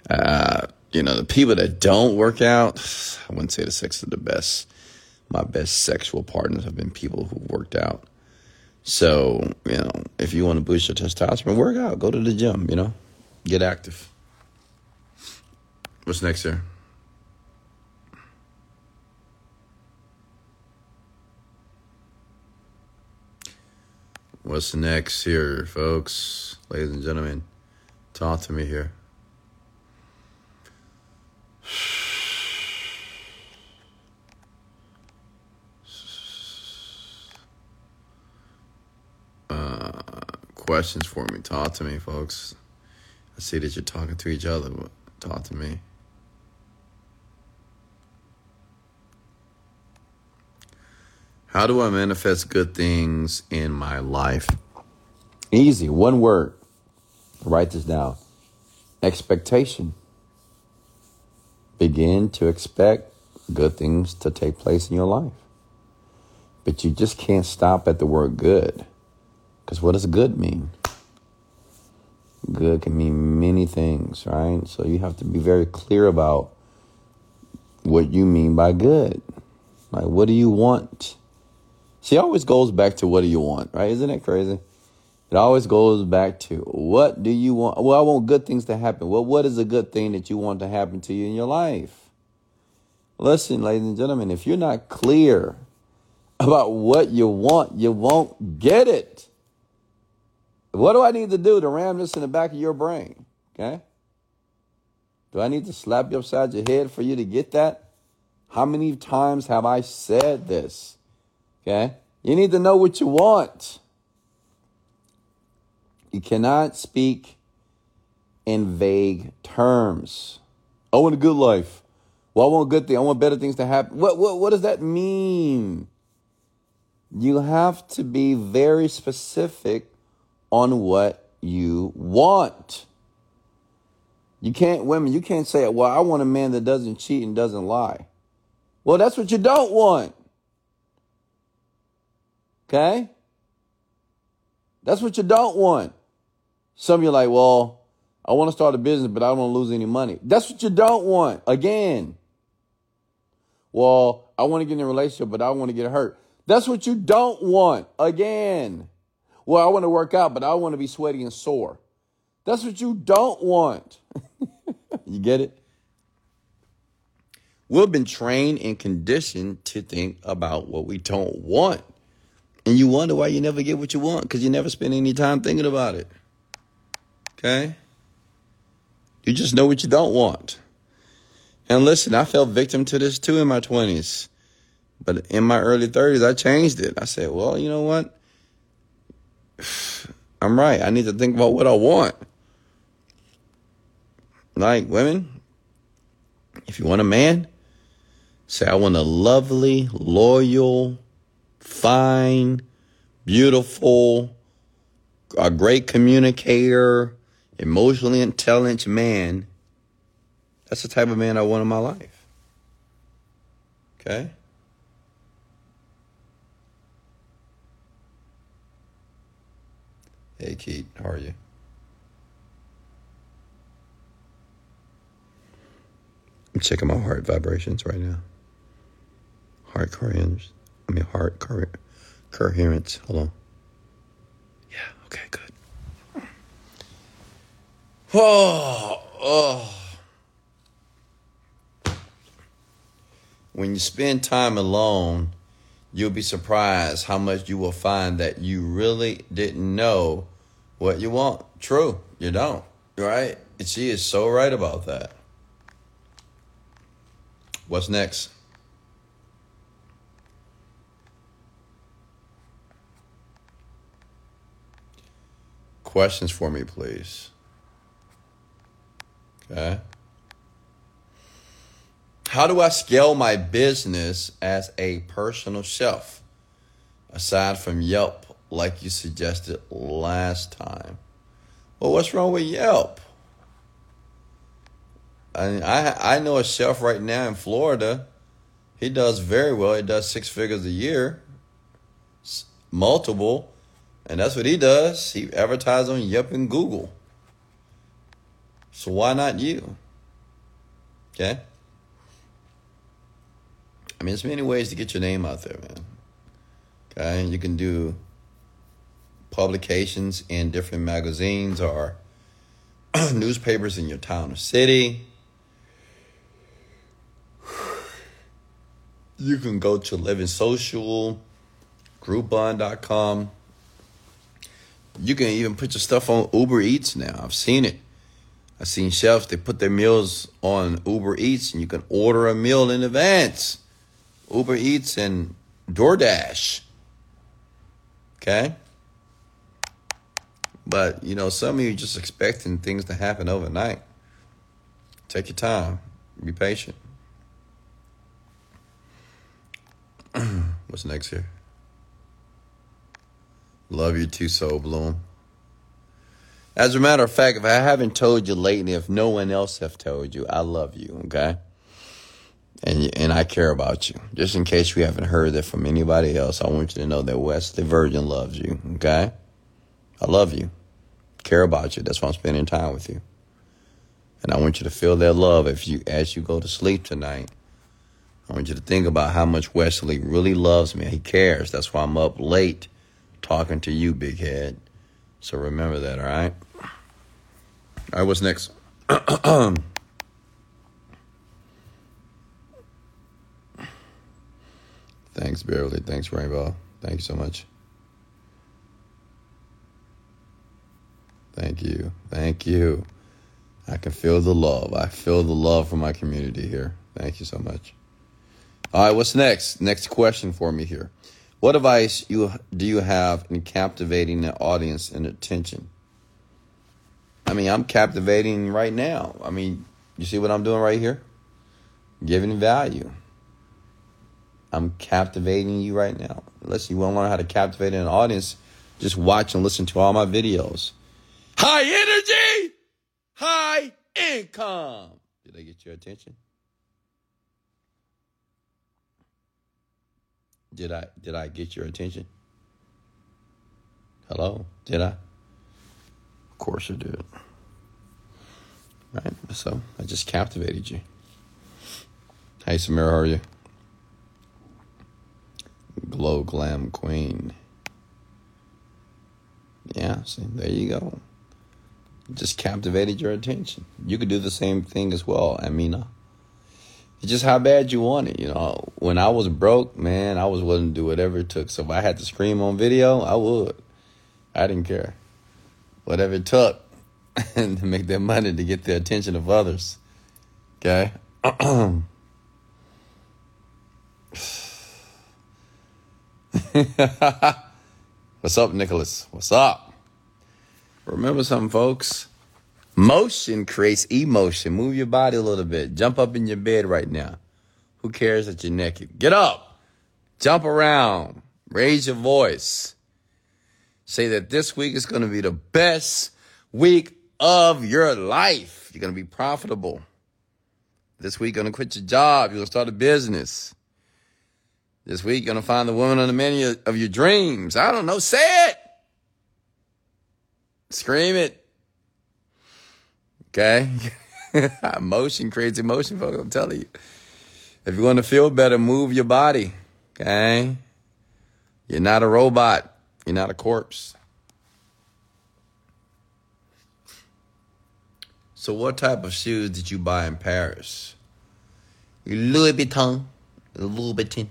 Uh, you know, the people that don't work out, I wouldn't say the sex is the best. My best sexual partners have been people who worked out. So, you know, if you want to boost your testosterone, work out, go to the gym, you know, get active. What's next here? What's next here, folks? Ladies and gentlemen, talk to me here. Questions for me. Talk to me, folks. I see that you're talking to each other, but talk to me. How do I manifest good things in my life? Easy, one word. Write this down. Expectation. Begin to expect good things to take place in your life. But you just can't stop at the word good. Because what does good mean? Good can mean many things, right? So you have to be very clear about what you mean by good. Like, what do you want? She always goes back to what do you want, right? Isn't it crazy? It always goes back to what do you want? Well, I want good things to happen. Well, what is a good thing that you want to happen to you in your life? Listen, ladies and gentlemen, if you're not clear about what you want, you won't get it. What do I need to do to ram this in the back of your brain? Okay? Do I need to slap you upside your head for you to get that? How many times have I said this? Okay? You need to know what you want. You cannot speak in vague terms. I want a good life. Well, I want good thing. I want better things to happen. What, what, what does that mean? You have to be very specific on what you want. You can't, women, you can't say, well, I want a man that doesn't cheat and doesn't lie. Well, that's what you don't want. Okay? That's what you don't want. Some of you are like, well, I want to start a business, but I don't want to lose any money. That's what you don't want. Again. Well, I want to get in a relationship, but I don't want to get hurt. That's what you don't want. Again. Well, I want to work out, but I want to be sweaty and sore. That's what you don't want. (laughs) you get it? We've been trained and conditioned to think about what we don't want. And you wonder why you never get what you want because you never spend any time thinking about it. Okay? You just know what you don't want. And listen, I fell victim to this too in my 20s. But in my early 30s, I changed it. I said, well, you know what? (sighs) I'm right. I need to think about what I want. Like women, if you want a man, say, I want a lovely, loyal, fine, beautiful, a great communicator, emotionally intelligent man. That's the type of man I want in my life. Okay? Hey, Keith, how are you? I'm checking my heart vibrations right now. Heart coherence. I mean, heart coherence. Hold on. Yeah, okay, good. Oh, oh. When you spend time alone, you'll be surprised how much you will find that you really didn't know what you want. True, you don't, right? And she is so right about that. What's next? Questions for me, please. Okay. How do I scale my business as a personal chef aside from Yelp, like you suggested last time? Well, what's wrong with Yelp? I I I know a chef right now in Florida. He does very well. He does six figures a year, multiple, and that's what he does. He advertises on Yelp and Google. So why not you? Okay. I mean, there's many ways to get your name out there, man. Okay, you can do publications in different magazines or (clears throat) newspapers in your town or city. You can go to Living Social, Groupon.com. You can even put your stuff on Uber Eats now. I've seen it. I've seen chefs, they put their meals on Uber Eats and you can order a meal in advance. Uber Eats and DoorDash. Okay? But, you know, some of you just expecting things to happen overnight. Take your time. Be patient. (clears throat) What's next here? Love you too, Soul Bloom. As a matter of fact, if I haven't told you lately, if no one else have told you, I love you, okay? and and I care about you. Just in case you haven't heard that from anybody else, I want you to know that Wesley Virgin loves you. Okay, I love you, care about you. That's why I'm spending time with you, and I want you to feel that love if you as you go to sleep tonight. I want you to think about how much Wesley really loves me. He cares. That's why I'm up late talking to you, big head. So remember that, all right? All right, what's next? (clears throat) Thanks, Beverly. Thanks, Rainbow. Thank you so much. Thank you. Thank you. I can feel the love. I feel the love from my community here. Thank you so much. All right, what's next? Next question for me here. What advice you do you have in captivating the audience and attention? I mean, I'm captivating right now. I mean, you see what I'm doing right here? Giving value. I'm captivating you right now. Unless you want to learn how to captivate an audience? Just watch and listen to all my videos. High energy, high income. Did I get your attention? Did I did I get your attention? Hello? Did I? Of course I did. Right? So I just captivated you. Hey Samira, how are you? Glow Glam Queen. Yeah, see, there you go. Just captivated your attention. You could do the same thing as well, Amina. It's just how bad you want it. You know, when I was broke, man, I was willing to do whatever it took. So if I had to scream on video, I would. I didn't care. Whatever it took (laughs) to make that money to get the attention of others. Okay? (clears throat) What's up, Nicholas? What's up? Remember something, folks? Motion creates emotion. Move your body a little bit. Jump up in your bed right now. Who cares that you're naked? Get up. Jump around. Raise your voice. Say that this week is going to be the best week of your life. You're going to be profitable. This week, you're going to quit your job. You're going to start a business. This week, you're going to find the woman on the menu of your dreams. I don't know. Say it. Scream it. Okay? (laughs) emotion creates emotion, folks. I'm telling you. If you want to feel better, move your body. Okay? You're not a robot. You're not a corpse. So, what type of shoes did you buy in Paris? Louis Vuitton. Louis Vuitton.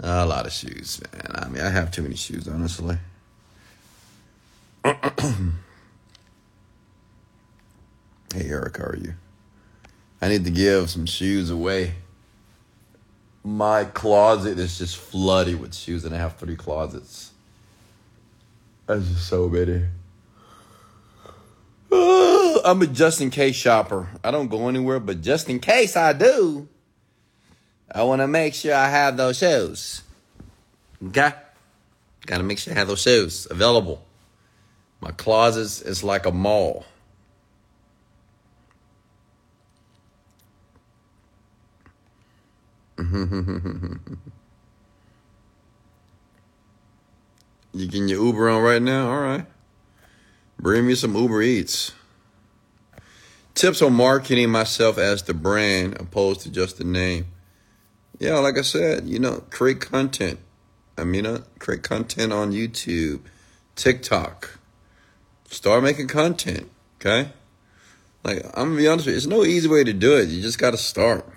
A lot of shoes, man. I mean, I have too many shoes, honestly. (clears throat) hey, Eric, how are you? I need to give some shoes away. My closet is just flooded with shoes, and I have three closets. That's just so many. (sighs) I'm a just in case shopper. I don't go anywhere, but just in case I do, I want to make sure I have those shoes. Okay? Got to make sure I have those shoes available. My closet is like a mall. (laughs) you getting your Uber on right now? All right. Bring me some Uber Eats. Tips on marketing myself as the brand opposed to just the name yeah, like I said, you know, create content. I mean, uh, create content on YouTube, TikTok. Start making content, okay? Like, I'm gonna be honest with you, it's no easy way to do it. You just gotta start.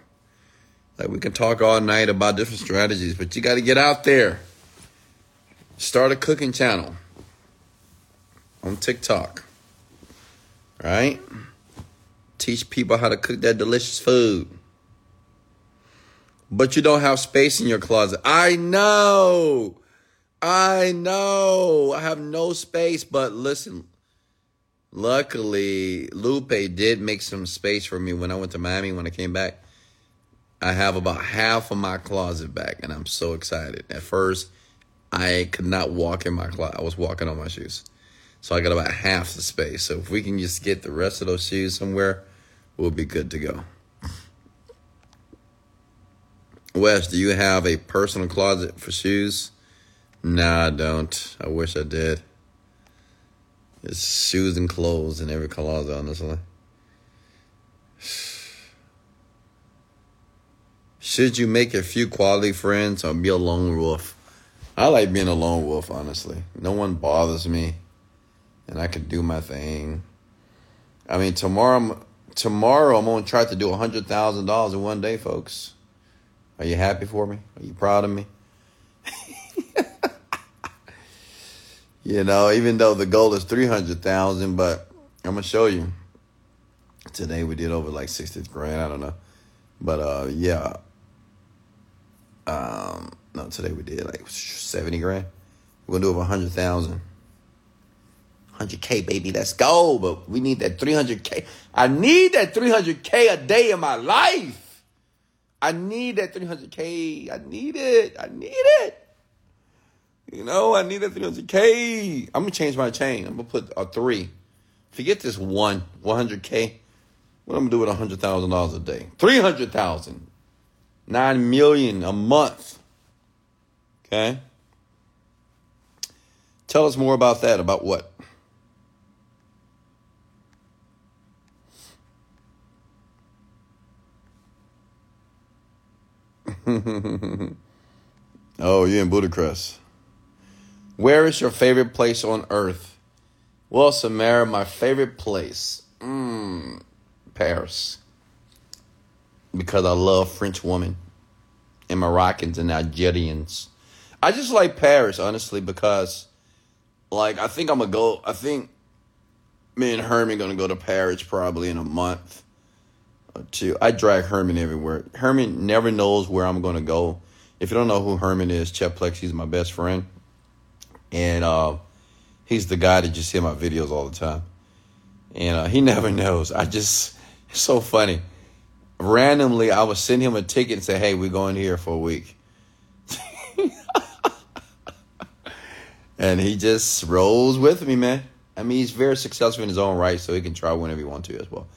Like, we can talk all night about different strategies, but you gotta get out there. Start a cooking channel on TikTok, right? Teach people how to cook that delicious food but you don't have space in your closet. I know. I know. I have no space, but listen. Luckily, Lupe did make some space for me when I went to Miami when I came back. I have about half of my closet back, and I'm so excited. At first, I could not walk in my closet. I was walking on my shoes. So I got about half the space. So if we can just get the rest of those shoes somewhere, we'll be good to go. Wes, do you have a personal closet for shoes? Nah, I don't. I wish I did. It's shoes and clothes in every closet, honestly. Should you make a few quality friends or be a lone wolf? I like being a lone wolf, honestly. No one bothers me, and I can do my thing. I mean, tomorrow, tomorrow I'm gonna try to do a hundred thousand dollars in one day, folks. Are you happy for me? Are you proud of me? (laughs) you know, even though the goal is three hundred thousand, but I'm gonna show you. Today we did over like sixty grand. I don't know, but uh, yeah. Um, no, today we did like seventy grand. We're gonna do over hundred thousand. 100K, baby, let's go. But we need that 300K. I need that 300K a day in my life. I need that 300K. I need it. I need it. You know, I need that 300K. I'm to change my chain. I'm to put a three. Forget this one, 100K. What I'm to do with $100,000 a day? 300000 9 million a month. Okay? Tell us more about that. About what? (laughs) oh, you're in Budapest. Where is your favorite place on earth? Well, Samara, my favorite place, mm, Paris, because I love French women and Moroccans and Nigerians. I just like Paris, honestly, because, like, I think I'm gonna go. I think me and Herman gonna go to Paris probably in a month or two. I drag Herman everywhere. Herman never knows where I'm to go. If you don't know who Herman is, Chet Plex, he's my best friend, and uh, he's the guy that just see my videos all the time. And uh, he (laughs) never knows. I just it's so funny. Randomly, I would send him a ticket and say, "Hey, we're going here for a week," (laughs) and he just rolls with me, man. I mean, he's very successful in his own right, so he can try whenever he wants to as well.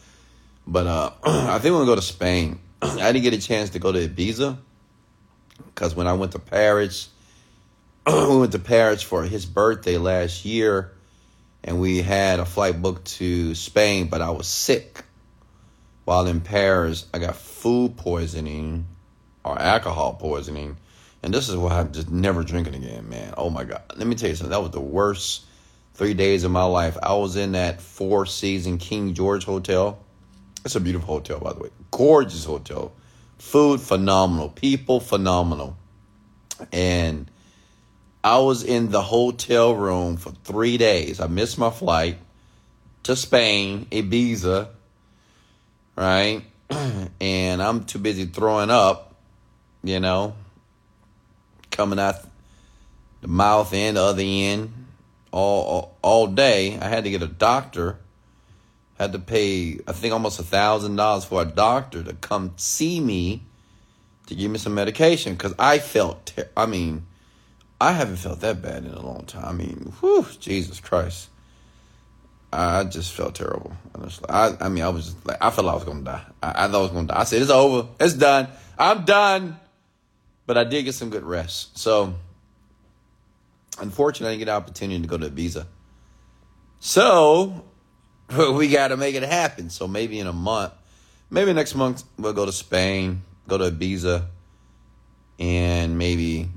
But uh, (clears throat) I think we're gonna go to Spain. (clears throat) I didn't get a chance to go to Ibiza because when I went to Paris, (clears throat) we went to Paris for his birthday last year, and we had a flight booked to Spain, but I was sick. While in Paris, I got food poisoning or alcohol poisoning, and this is why I'm just never drinking again, man. Oh my god! Let me tell you something. That was the worst three days of my life. I was in that Four Season King George Hotel it's a beautiful hotel, by the way. Gorgeous hotel. Food phenomenal. People phenomenal. And I was in the hotel room for three days. I missed my flight to Spain, Ibiza, right? (clears throat) and I'm too busy throwing up, you know, coming out the mouth end, the other end, all, all, all day. I had to get a doctor had to pay I think almost a thousand dollars for a doctor to come see me to give me some medication because I felt ter- I mean I haven't felt that bad in a long time. I mean, whew, Jesus Christ. I just felt terrible. Honestly, I, I mean, I was just like, I felt I was gonna die. I, I thought I was gonna die. I said, it's over. It's done. I'm done. But I did get some good rest. So, unfortunately, I didn't get the opportunity to go to Ibiza. So, (laughs) we got to make it happen. So maybe in a month, maybe next month we'll go to Spain, go to Ibiza, and maybe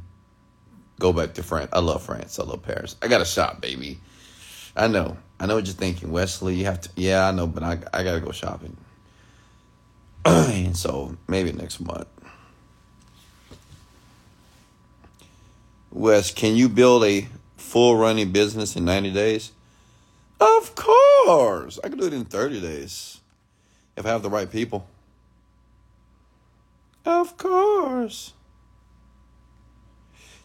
go back to France. I love France. I love Paris. I got a shop, baby. I know. I know what you're thinking, Wesley. You have to. Yeah, I know, but I I gotta go shopping. (clears throat) and so maybe next month. Wes, can you build a full running business in 90 days? Of course. I can do it in 30 days if I have the right people. Of course.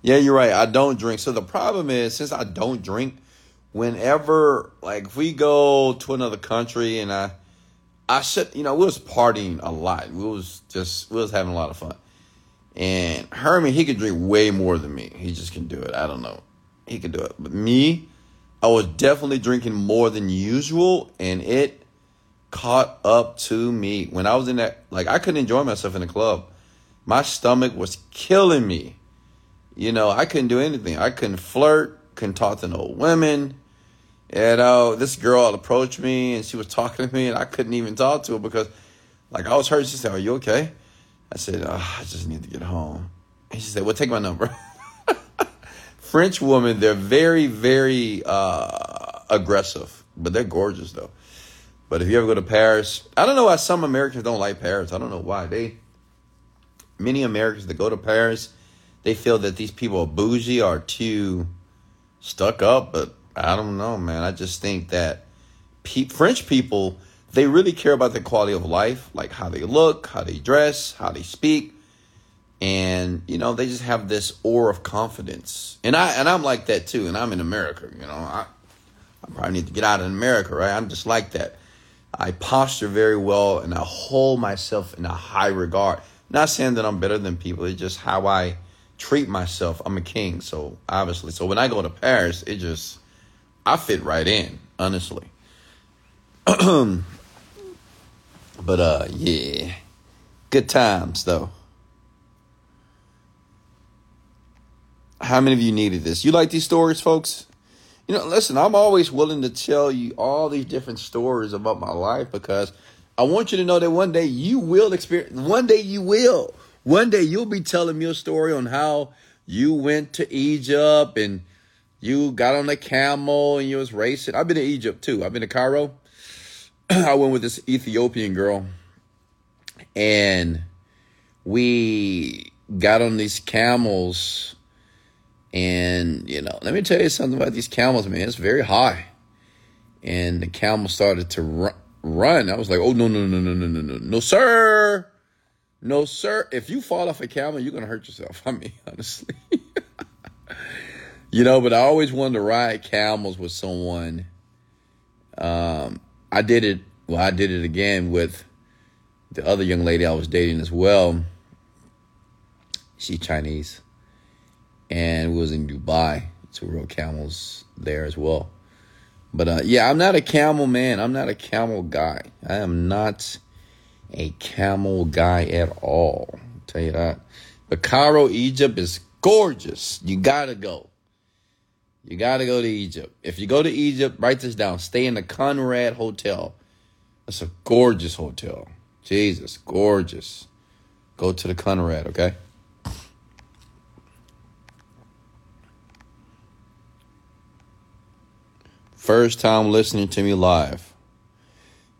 Yeah, you're right. I don't drink. So the problem is, since I don't drink, whenever like if we go to another country and I, I should, you know, we was partying a lot. We was just we was having a lot of fun. And Herman, he could drink way more than me. He just can do it. I don't know. He could do it. But me, I was definitely drinking more than usual, and it caught up to me. When I was in that, like, I couldn't enjoy myself in the club. My stomach was killing me. You know, I couldn't do anything. I couldn't flirt, couldn't talk to no women. You know, this girl approached me and she was talking to me, and I couldn't even talk to her because, like, I was hurt. She said, Are you okay? I said, oh, I just need to get home. And she said, Well, take my number. (laughs) French women, they're very, very uh, aggressive, but they're gorgeous though. But if you ever go to Paris, I don't know why some Americans don't like Paris. I don't know why. They many Americans that go to Paris, they feel that these people are bougie or too stuck up, but I don't know, man. I just think that pe- French people, they really care about the quality of life, like how they look, how they dress, how they speak. And you know they just have this aura of confidence, and I and I'm like that too. And I'm in America, you know. I, I probably need to get out of America, right? I'm just like that. I posture very well and I hold myself in a high regard. Not saying that I'm better than people, it's just how I treat myself. I'm a king, so obviously. So when I go to Paris, it just, I fit right in, honestly. (clears throat) but uh, yeah, good times though. How many of you needed this? You like these stories, folks? You know, listen, I'm always willing to tell you all these different stories about my life because I want you to know that one day you will experience, one day you will. One day you'll be telling me a story on how you went to Egypt and you got on a camel and you was racing. I've been to Egypt too. I've been to Cairo. (clears throat) I went with this Ethiopian girl and we got on these camels and, you know, let me tell you something about these camels, man. It's very high. And the camel started to run. run. I was like, oh, no, no, no, no, no, no, no, no, sir. No, sir. If you fall off a camel, you're going to hurt yourself. (laughs) I mean, honestly. You know, but I always wanted to ride camels with someone. Um, I did it. Well, I did it again with the other young lady I was dating as well. She's Chinese and was in Dubai. So we rode camels there as well. But uh, yeah, I'm not a camel man. I'm not a camel guy. I am not a camel guy at all. I'll tell you that. But Cairo, Egypt is gorgeous. You gotta go. You gotta go to Egypt. If you go to Egypt, write this down. Stay in the Conrad Hotel. It's a gorgeous hotel. Jesus, gorgeous. Go to the Conrad, okay? First time listening to me live.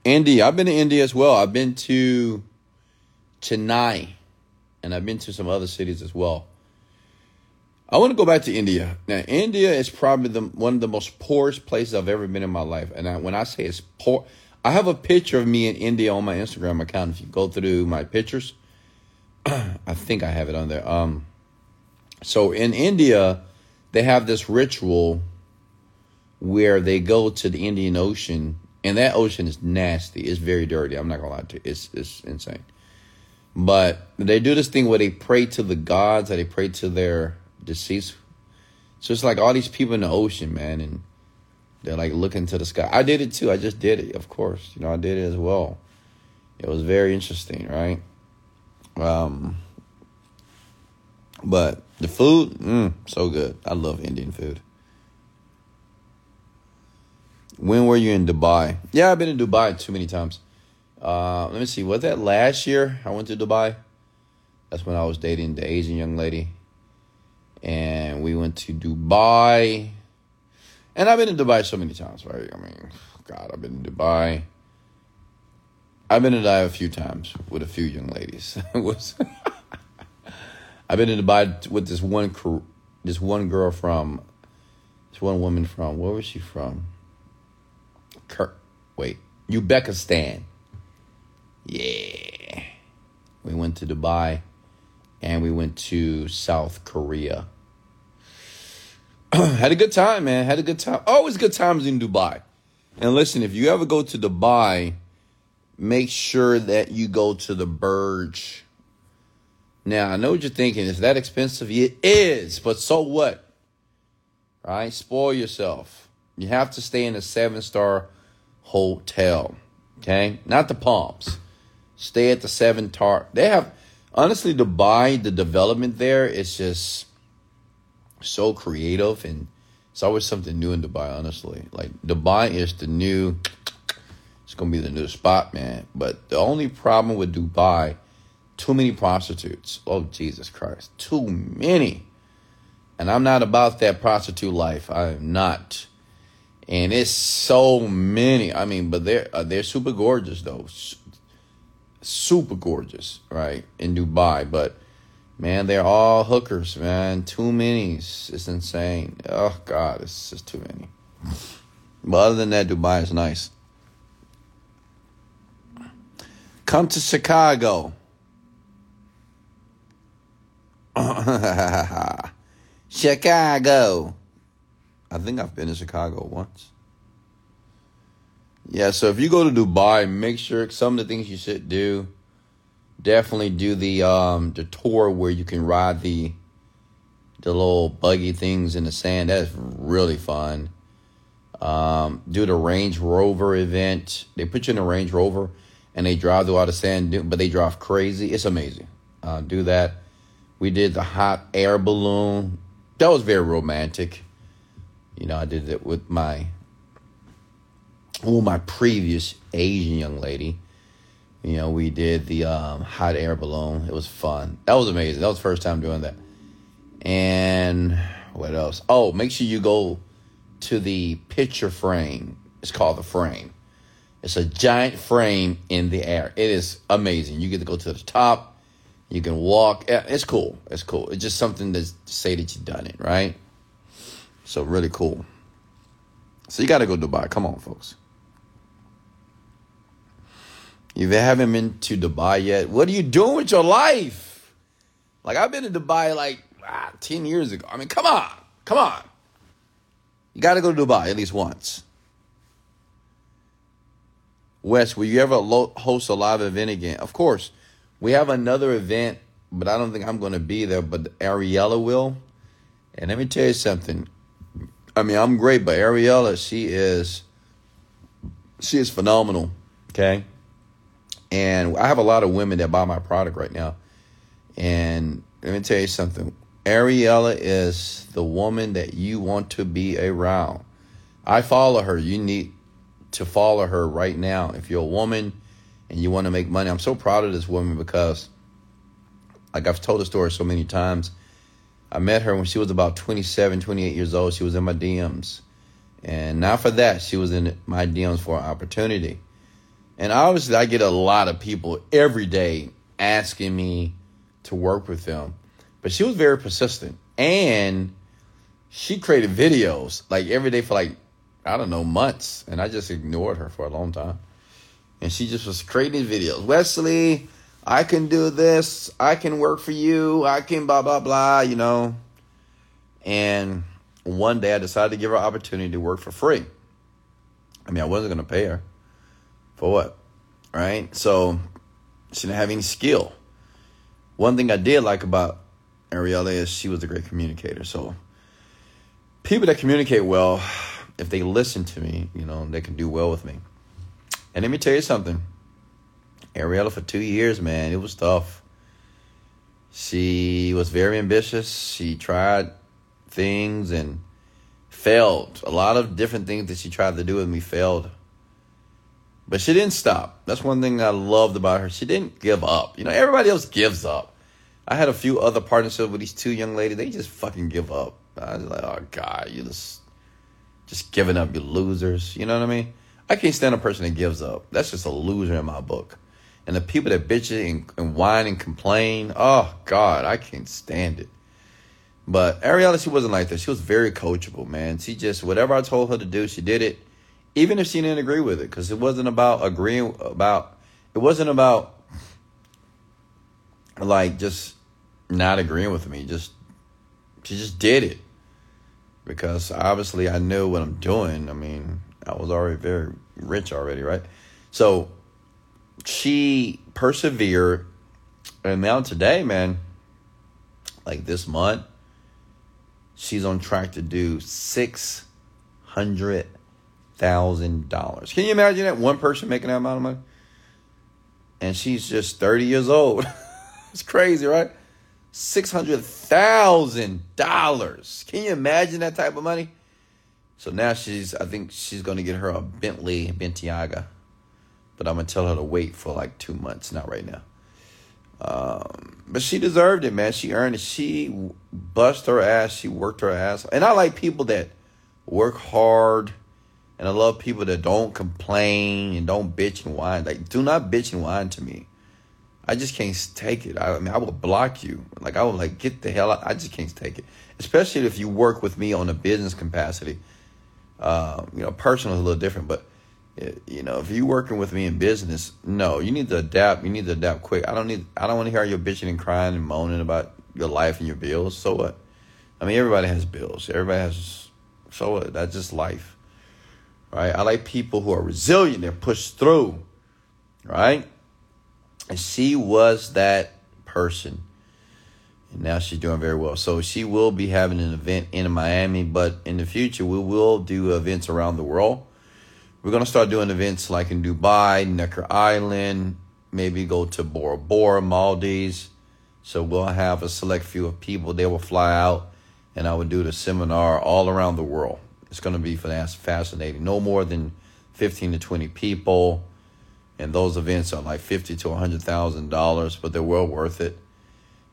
India. I've been to India as well. I've been to Chennai and I've been to some other cities as well. I want to go back to India. Now, India is probably the one of the most poorest places I've ever been in my life. And I, when I say it's poor, I have a picture of me in India on my Instagram account. If you go through my pictures, (clears throat) I think I have it on there. Um, so in India, they have this ritual where they go to the Indian Ocean, and that ocean is nasty. It's very dirty. I'm not gonna lie to you. It's it's insane. But they do this thing where they pray to the gods, or they pray to their deceased. So it's like all these people in the ocean, man, and they're like looking to the sky. I did it too. I just did it, of course. You know, I did it as well. It was very interesting, right? Um, but the food, mm, so good. I love Indian food. When were you in Dubai? Yeah, I've been in Dubai too many times. Uh, let me see. Was that last year I went to Dubai? That's when I was dating the Asian young lady. And we went to Dubai. And I've been in Dubai so many times, right? I mean, God, I've been in Dubai. I've been in Dubai a few times with a few young ladies. (laughs) was (laughs) I've been in Dubai with this one this one girl from this one woman from where was she from? Kurt, wait, Uzbekistan. Yeah. We went to Dubai and we went to South Korea. (clears throat) Had a good time, man. Had a good time. Always good times in Dubai. And listen, if you ever go to Dubai, make sure that you go to the Burj. Now, I know what you're thinking. Is that expensive? It is, but so what? Right? Spoil yourself. You have to stay in a seven star Hotel. Okay? Not the Palms. Stay at the Seven Tar. They have, honestly, Dubai, the development there is just so creative and it's always something new in Dubai, honestly. Like, Dubai is the new, it's to be the new spot, man. But the only problem with Dubai, too many prostitutes. Oh, Jesus Christ. Too many. And I'm not about that prostitute life. I am not. And it's so many. I mean, but they're uh, they're super gorgeous though. Super gorgeous, right? In Dubai, but man, they're all hookers, man. Too many. It's insane. Oh god, it's just too many. But other than that, Dubai is nice. Come to Chicago. (laughs) Chicago. I think I've been to Chicago once. Yeah, so if you go to Dubai, make sure some of the things you should do. Definitely do the um the tour where you can ride the the little buggy things in the sand. That's really fun. Um, do the Range Rover event. They put you in a Range Rover and they drive through all the sand, but they drive crazy. It's amazing. Uh, do that. We did the hot air balloon. That was very romantic. You know, I did it with my well, my previous Asian young lady. You know, we did the um, hot air balloon. It was fun. That was amazing. That was first time doing that. And what else? Oh, make sure you go to the picture frame. It's called the frame. It's a giant frame in the air. It is amazing. You get to go to the top. You can walk. It's cool. It's cool. It's just something to say that you've done it, right? So really cool. So you got to go Dubai. Come on, folks. If you haven't been to Dubai yet, what are you doing with your life? Like I've been to Dubai like ah, ten years ago. I mean, come on, come on. You got to go to Dubai at least once. Wes, will you ever lo- host a live event again? Of course. We have another event, but I don't think I'm going to be there, but Ariella will. And let me tell you something. I mean, I'm great, but Ariella, she is she is phenomenal. Okay? And I have a lot of women that buy my product right now. And let me tell you something. Ariella is the woman that you want to be around. I follow her. You need to follow her right now. If you're a woman and you want to make money, I'm so proud of this woman because, like I've told the story so many times, I met her when she was about 27, 28 years old. She was in my DMs. And not for that, she was in my DMs for an opportunity. And obviously, I get a lot of people every day asking me to work with them. But she was very persistent. And she created videos like every day for like I don't know, months. And I just ignored her for a long time. And she just was creating videos. Wesley, I can do this. I can work for you. I can blah, blah, blah, you know. And one day I decided to give her opportunity to work for free. I mean, I wasn't going to pay her. For what? Right? So she didn't have any skill. One thing I did like about Ariella is she was a great communicator. So people that communicate well if they listen to me, you know, they can do well with me. And let me tell you something. Ariella for two years, man, it was tough. She was very ambitious. She tried things and failed. A lot of different things that she tried to do with me failed. But she didn't stop. That's one thing I loved about her. She didn't give up. You know, everybody else gives up. I had a few other partnerships with these two young ladies. They just fucking give up. I was like, oh God, you just just giving up, you losers. You know what I mean? I can't stand a person that gives up. That's just a loser in my book. And the people that bitch and, and whine and complain, oh God, I can't stand it. But Ariella, she wasn't like that. She was very coachable, man. She just whatever I told her to do, she did it, even if she didn't agree with it, because it wasn't about agreeing about. It wasn't about like just not agreeing with me. Just she just did it because obviously I knew what I'm doing. I mean, I was already very rich already, right? So she persevered, and now today, man, like this month, she's on track to do six hundred thousand dollars. Can you imagine that one person making that amount of money? And she's just thirty years old. (laughs) it's crazy, right? six hundred thousand dollars. Can you imagine that type of money? So now she's, I think she's gonna get her a Bentley Bentayga, but I'm gonna tell her to wait for like two months, not right now. Um, but she deserved it, man. She earned it. She bust her ass. She worked her ass. And I like people that work hard. And I love people that don't complain and don't bitch and whine. Like, do not bitch and whine to me. I just can't take it. I, I mean, I will block you. Like, I will like get the hell out. I just can't take it. Especially if you work with me on a business capacity. Uh, you know, personal is a little different, but you know, if you're working with me in business, no, you need to adapt. You need to adapt quick. I don't need. I don't want to hear you bitching and crying and moaning about your life and your bills. So what? I mean, everybody has bills. Everybody has. So what? That's just life, right? I like people who are resilient and push through, right? And she was that person. And now she's doing very well. So she will be having an event in Miami, but in the future we will do events around the world we're going to start doing events like in Dubai, Necker Island, maybe go to Bora Bora, Maldives. So we'll have a select few of people. They will fly out and I will do the seminar all around the world. It's going to be fascinating. No more than 15 to 20 people. And those events are like 50 to $100,000, but they're well worth it.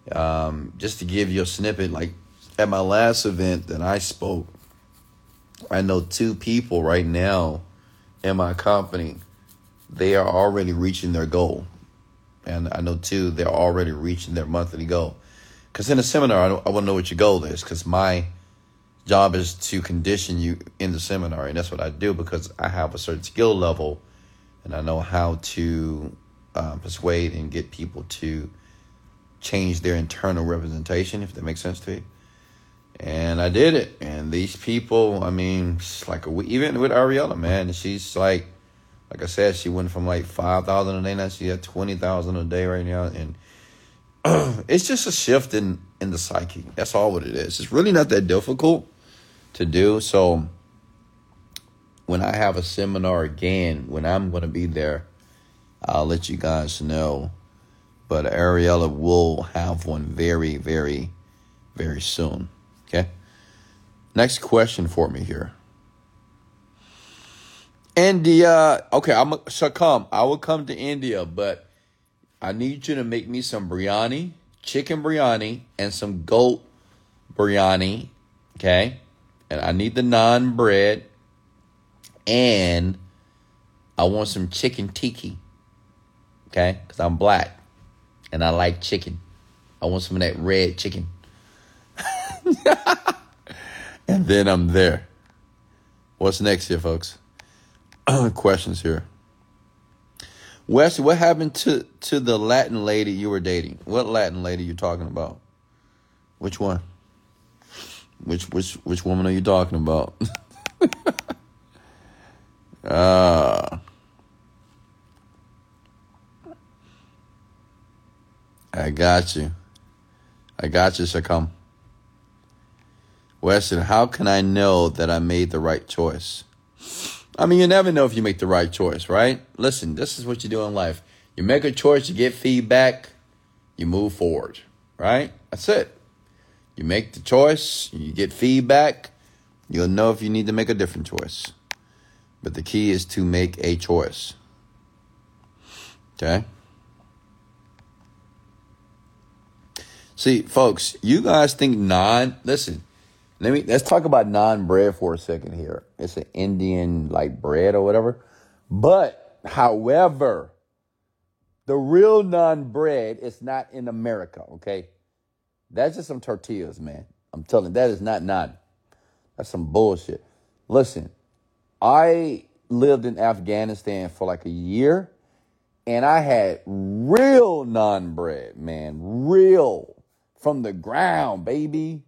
Um, just to give you a snippet, like at my last event that I spoke, I know two people right now in my company, they are already reaching their goal. And I know two. they're already reaching their monthly goal. Because in a seminar, I, I want to know what your goal is. Because my job is to condition you in the seminar. And that's what I do because I have a certain skill level and I know how to uh, persuade and get people to change their internal representation, if that makes sense to you and I did it. And these people, I mean, like a, even with Ariella, man, she's like, like I said, she went from like five thousand a day now she twenty thousand a day right now, and (clears throat) it's just a shift in in the psyche. That's all what it is. It's really not that difficult to do. So when I have a seminar again, when I'm going to be there, I'll let you guys know. But Ariella will have one very, very, very soon. Okay. Next question for me here. India. Okay, I'm so come. I will come to India, but I need you to make me some biryani, chicken biryani, and some goat biryani. Okay, and I need the naan bread, and I want some chicken tikka. Okay, because I'm black, and I like chicken. I want some of that red chicken. (laughs) and then I'm there. What's next here, folks? (clears throat) Questions here. Wes, what happened to, to the Latin lady you were dating? What Latin lady you talking about? Which one? Which which which woman are you talking about? (laughs) Ah. uh, I got you. I got you, Shakam. Weston, how can I know that I made the right choice? I mean, you never know if you make the right choice, right? Listen, this is what you do in life. You make a choice, you get feedback, you move forward, right? That's it. You make the choice, you get feedback, you'll know if you need to make a different choice. But the key is to make a choice. Okay? See, folks, you guys think naan, listen, let me let's talk about naan bread for a second here. It's an Indian like bread or whatever. But however, the real naan bread is not in America, okay? That's just some tortillas, man. I'm telling you, that is not naan. That's some bullshit. Listen, I lived in Afghanistan for like a year and I had real naan bread, man. Real from the ground, baby.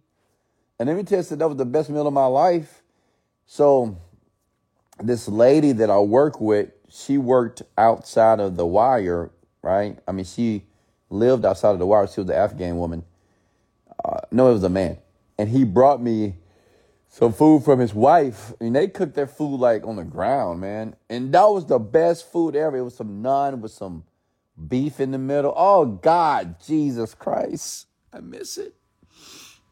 And let me tell you, that was the best meal of my life. So, this lady that I work with, she worked outside of the wire, right? I mean, she lived outside of the wire. She was the Afghan woman. Uh, no, it was a man. And he brought me some food from his wife. and they cooked their food like on the ground, man. And that was the best food ever. It was some naan with some beef in the middle. Oh, God, Jesus Christ. I miss it.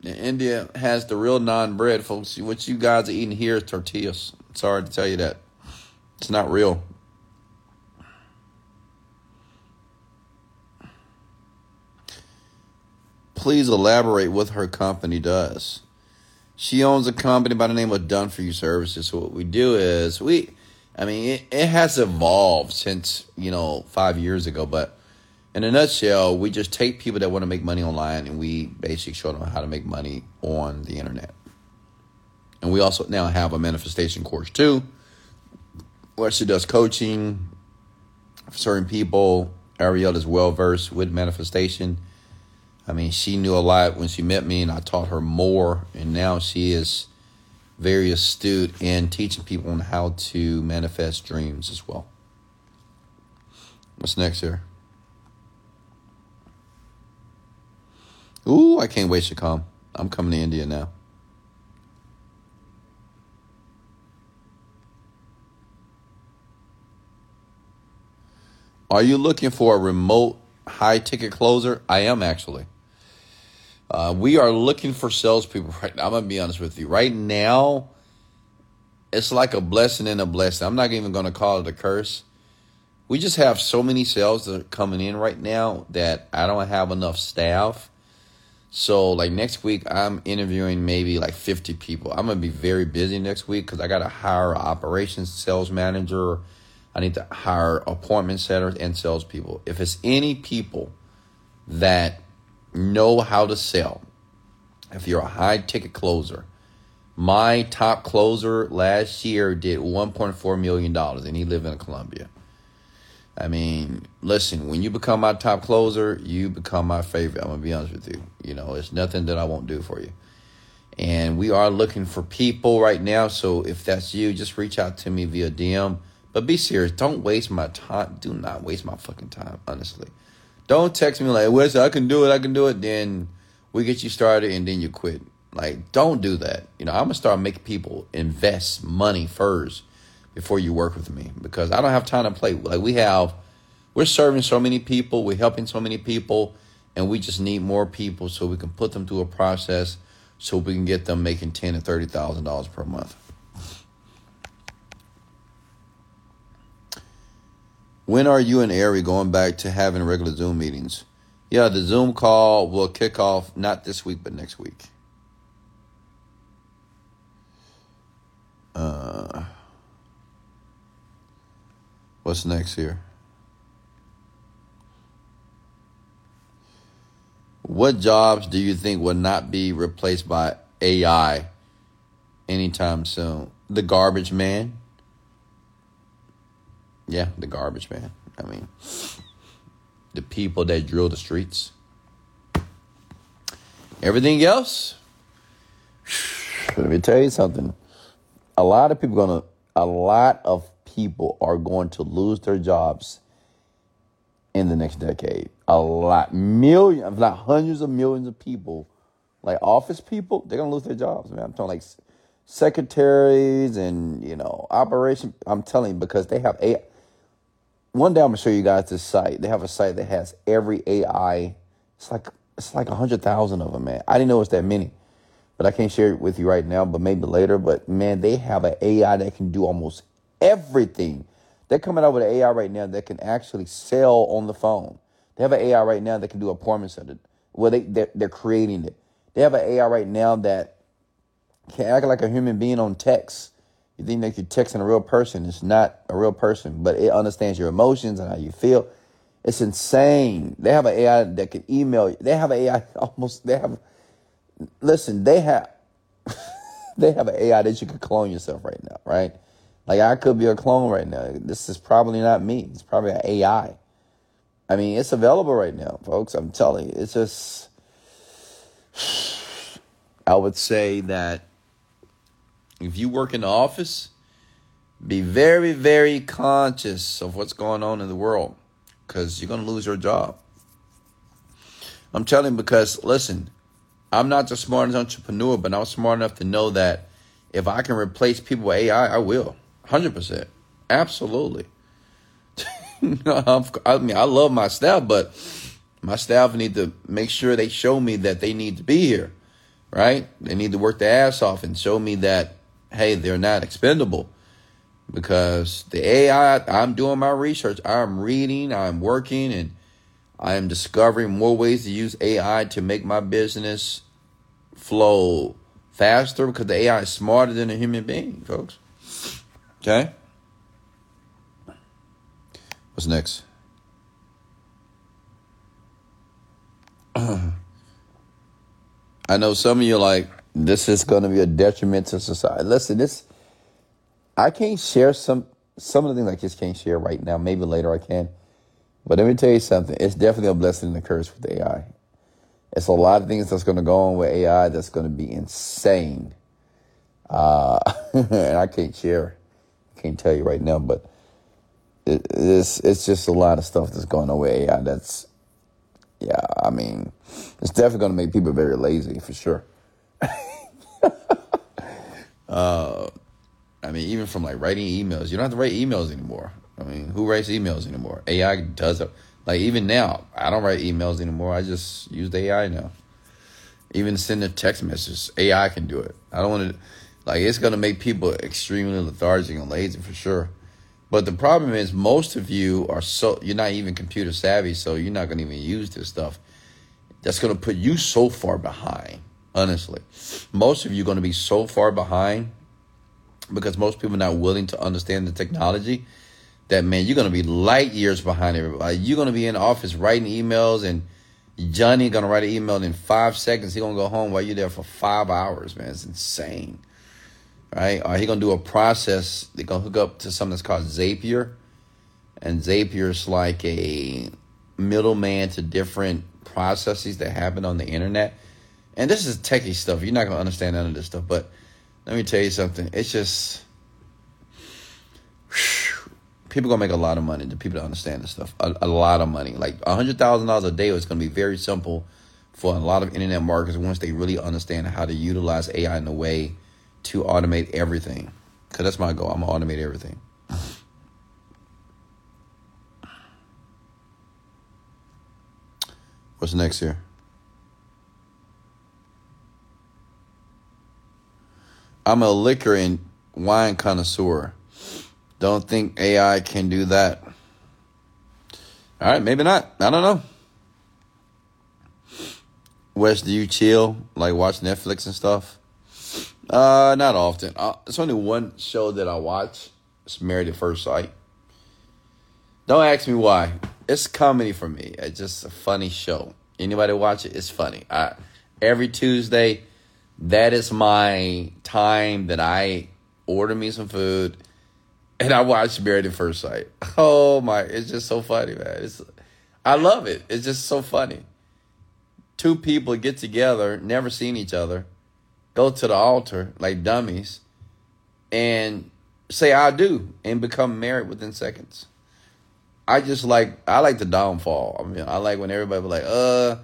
India has the real naan bread, folks. What you guys are eating here is tortillas. Sorry to tell you that. It's not real. Please elaborate what her company does? She owns a company by the name of Done For You Services. So what we do is we, I mean, it, it has evolved since, you know, five years ago, but in a nutshell, we just take people that want to make money online and we basically show them how to make money on the internet. And we also now have a manifestation course too, where she does coaching for certain people. Ariel is well versed with manifestation. I mean, she knew a lot when she met me, and I taught her more. And now she is very astute in teaching people on how to manifest dreams as well. What's next here? Ooh, I can't wait to come. I'm coming to India now. Are you looking for a remote high ticket closer? I am actually. Uh, we are looking for salespeople (laughs) right now. I'm gonna be honest with you. Right now, it's like a blessing and a blessing. I'm not even gonna call it a curse. We just have so many sales that are coming in right now that I don't have enough staff so like next week, I'm interviewing maybe like 50 people. I'm gonna be very busy next week because I gotta hire operations sales manager. I need to hire appointment setters and salespeople. If it's any people that know how to sell, if you're a high ticket closer, my top closer last year did 1.4 million dollars, and he lived in Columbia. I mean, listen, when you become my top closer, you become my favorite. I'm to be honest with you. You know, it's nothing that I won't do for you. And we are looking for people right now. So if that's you, just reach out to me via DM. But be serious. Don't waste my time. Do not waste my fucking time, honestly. Don't text me like, Wes, I can do it, I can do it. Then we get you started and then you quit. Like, don't do that. You know, I'm going to start making people invest money first before you work with me because I don't have time to play. Like we have, we're serving so many people, we're helping so many people, and we just need more people so we can put them through a process so we can get them making ten to thirty thousand dollars per month. When are you and Ari going back to having regular Zoom meetings? Yeah, the Zoom call will kick off not this week but next week. Uh What's next here? What jobs do you think will not be replaced by AI anytime soon? The garbage man. Yeah, the garbage man. I mean, the people that drill the streets. Everything else, (sighs) let me tell you something. A lot of people gonna, a lot of people are going to lose their jobs in the next decade. A lot, millions, if not hundreds of millions of people, like office people, they're gonna lose their jobs. Man, I'm talking like secretaries and you know operation. I'm telling you because they have a. One day I'm gonna show you guys this site. They have a site that has every AI. It's like it's like a hundred thousand of them, man. I didn't know it's that many, but I can't share it with you right now. But maybe later. But man, they have an AI that can do almost everything. They're coming out with an AI right now that can actually sell on the phone. They have an AI right now that can do appointments at it. Well, they they're, they're creating it. They have an AI right now that can act like a human being on text. You think that you're texting a real person. It's not a real person, but it understands your emotions and how you feel. It's insane. They have an AI that can email you. They have an AI (laughs) almost. They have. Listen, they have. (laughs) they have an AI that you can clone yourself right now, right? Like I could be a clone right now. This is probably not me. It's probably an AI. I mean, it's available right now, folks. I'm telling you, it's just. (sighs) I would say that if you work in the office, be very, very conscious of what's going on in the world because you're going to lose your job. I'm telling because, listen, I'm not the smartest entrepreneur, but I'm smart enough to know that if I can replace people with AI, I will. Hundred percent, absolutely. (laughs) I mean, I love my staff, but my staff need to make sure they show me that they need to be here, right? They need to work their ass off and show me that hey, they're not expendable. Because the AI, I'm doing my research, I'm reading, I'm working, and I am discovering more ways to use AI to make my business flow faster because the AI is smarter than a human being, folks. Okay? What's next? (clears throat) I know some of you like, this is going to be a detriment to society. Listen, this, I can't share some, some of the things I just can't share right now. Maybe later I can. But let me tell you something. It's definitely a blessing and a curse with AI. It's a lot of things that's going to go on with AI that's going to be insane. Uh, (laughs) and I can't share, I can't tell you right now, but it, it's it's just a lot of stuff that's going on with AI. That's yeah. I mean, it's definitely going to make people very lazy for sure. (laughs) uh, I mean, even from like writing emails, you don't have to write emails anymore. I mean, who writes emails anymore? AI does it. Like even now, I don't write emails anymore. I just use the AI now. Even sending text messages, AI can do it. I don't want to, like, it's gonna make people extremely lethargic and lazy for sure. But the problem is, most of you are so you're not even computer savvy, so you're not gonna even use this stuff. That's gonna put you so far behind. Honestly, most of you are gonna be so far behind because most people are not willing to understand the technology that man, you're gonna be light years behind everybody. You're gonna be in office writing emails, and Johnny gonna write an email in five seconds. He gonna go home while you're there for five hours. Man, it's insane, right? Or he gonna do a process. They're gonna hook up to something that's called Zapier, and Zapier is like a middleman to different processes that happen on the internet. And this is techie stuff. You're not gonna understand none of this stuff, but let me tell you something. It's just people gonna make a lot of money. The people that understand this stuff, a, a lot of money, like a hundred thousand dollars a day. It's gonna be very simple for a lot of internet marketers once they really understand how to utilize AI in a way to automate everything. Cause that's my goal. I'm gonna automate everything. What's next here? I'm a liquor and wine connoisseur. Don't think AI can do that. All right, maybe not. I don't know. Wes, do you chill, like watch Netflix and stuff? Uh, not often. Uh, it's only one show that I watch. It's Married at First Sight. Don't ask me why. It's comedy for me. It's just a funny show. Anybody watch it? It's funny. I, every Tuesday, that is my time that I order me some food and I watched Married at First Sight. (laughs) Oh my, it's just so funny, man. It's, I love it. It's just so funny. Two people get together, never seen each other, go to the altar like dummies, and say I do and become married within seconds. I just like I like the downfall. I mean, I like when everybody like, uh,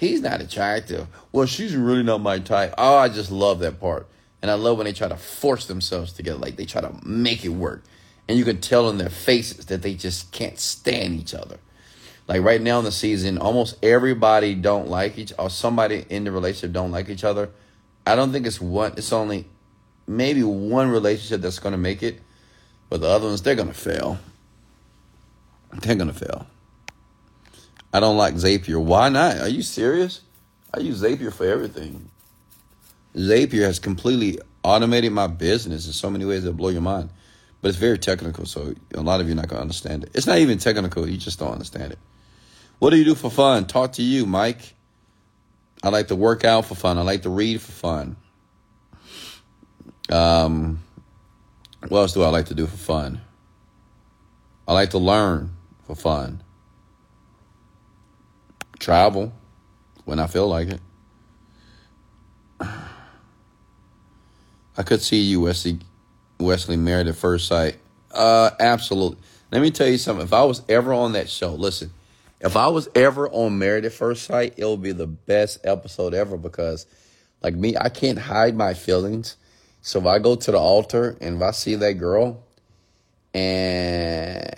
he's not attractive. Well, she's really not my type. Oh, I just love that part. And I love when they try to force themselves together, like they try to make it work. And you can tell in their faces that they just can't stand each other. Like right now in the season, almost everybody don't like each or somebody in the relationship don't like each other. I don't think it's one it's only maybe one relationship that's gonna make it, but the other ones they're gonna fail. They're gonna fail. I don't like Zapier. Why not? Are you serious? I use Zapier for everything. Zapier has completely automated my business in so many ways that blow your mind. But it's very technical, so a lot of you are not going to understand it. It's not even technical, you just don't understand it. What do you do for fun? Talk to you, Mike. I like to work out for fun. I like to read for fun. Um, what else do I like to do for fun? I like to learn for fun. Travel when I feel like it. I could see you, Wesley, Wesley married at first sight. Uh, absolutely. Let me tell you something. If I was ever on that show, listen, if I was ever on Married at First Sight, it would be the best episode ever because, like me, I can't hide my feelings. So if I go to the altar and if I see that girl and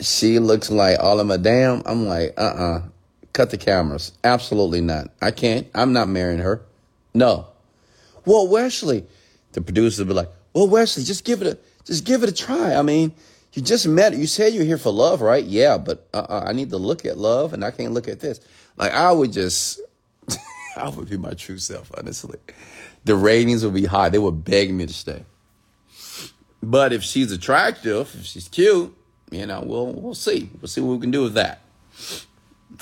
she looks like all of my damn, I'm like, uh uh-uh. uh, cut the cameras. Absolutely not. I can't. I'm not marrying her. No. Well, Wesley, the producer would be like, well, Wesley, just give it a just give it a try. I mean, You just met. You said you're here for love, right? Yeah, but uh, I need to look at love, and I can't look at this. Like I would just, (laughs) I would be my true self. Honestly, the ratings would be high. They would beg me to stay. But if she's attractive, if she's cute, you know, we'll we'll see. We'll see what we can do with that.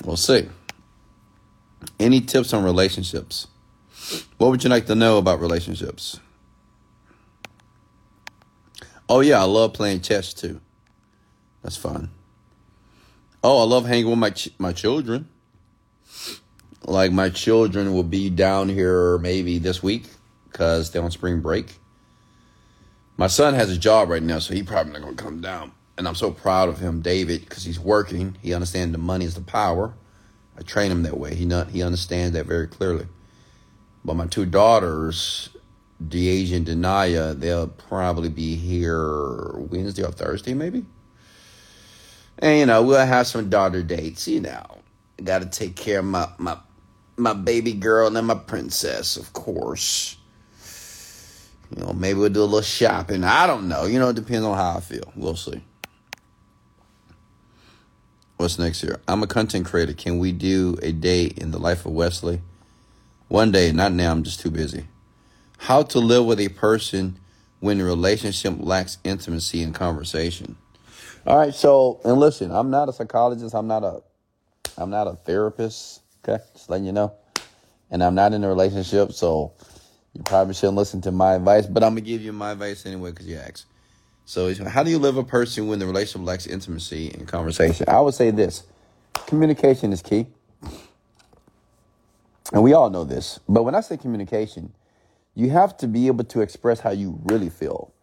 We'll see. Any tips on relationships? What would you like to know about relationships? Oh yeah, I love playing chess too. That's fun. Oh, I love hanging with my ch- my children. Like my children will be down here maybe this week because they're on spring break. My son has a job right now, so he probably not gonna come down. And I'm so proud of him, David, because he's working. He understands the money is the power. I train him that way. He not he understands that very clearly. But my two daughters, Deasia and Denaya, they'll probably be here Wednesday or Thursday, maybe. And you know, we'll have some daughter dates, you know. Gotta take care of my my my baby girl and then my princess, of course. You know, maybe we'll do a little shopping. I don't know. You know, it depends on how I feel. We'll see. What's next here? I'm a content creator. Can we do a day in the life of Wesley? One day, not now. I'm just too busy. How to live with a person when the relationship lacks intimacy and conversation. All right. So, and listen, I'm not a psychologist. I'm not a, I'm not a therapist. Okay, just letting you know. And I'm not in a relationship, so you probably shouldn't listen to my advice, but I'm gonna give you my advice anyway because you asked. So, how do you live a person when the relationship lacks intimacy and conversation? I would say this: communication is key, and we all know this. But when I say communication, you have to be able to express how you really feel.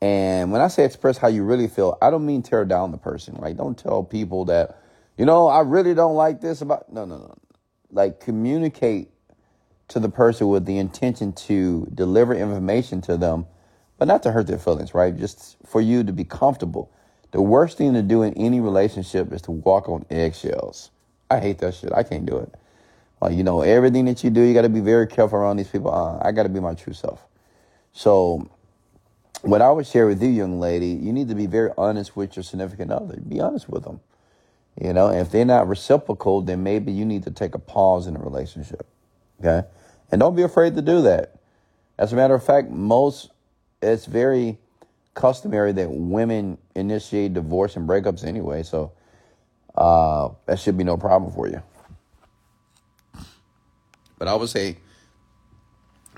And when I say express how you really feel, I don't mean tear down the person. Like, Don't tell people that, you know, I really don't like this about. No, no, no. Like communicate to the person with the intention to deliver information to them, but not to hurt their feelings, right? Just for you to be comfortable. The worst thing to do in any relationship is to walk on eggshells. I hate that shit. I can't do it. Like, you know, everything that you do, you got to be very careful around these people. Uh, I got to be my true self. So, what I would share with you, young lady, you need to be very honest with your significant other. Be honest with them. You know, if they're not reciprocal, then maybe you need to take a pause in a relationship. Okay. And don't be afraid to do that. As a matter of fact, most, it's very customary that women initiate divorce and breakups anyway. So uh, that should be no problem for you. But I would say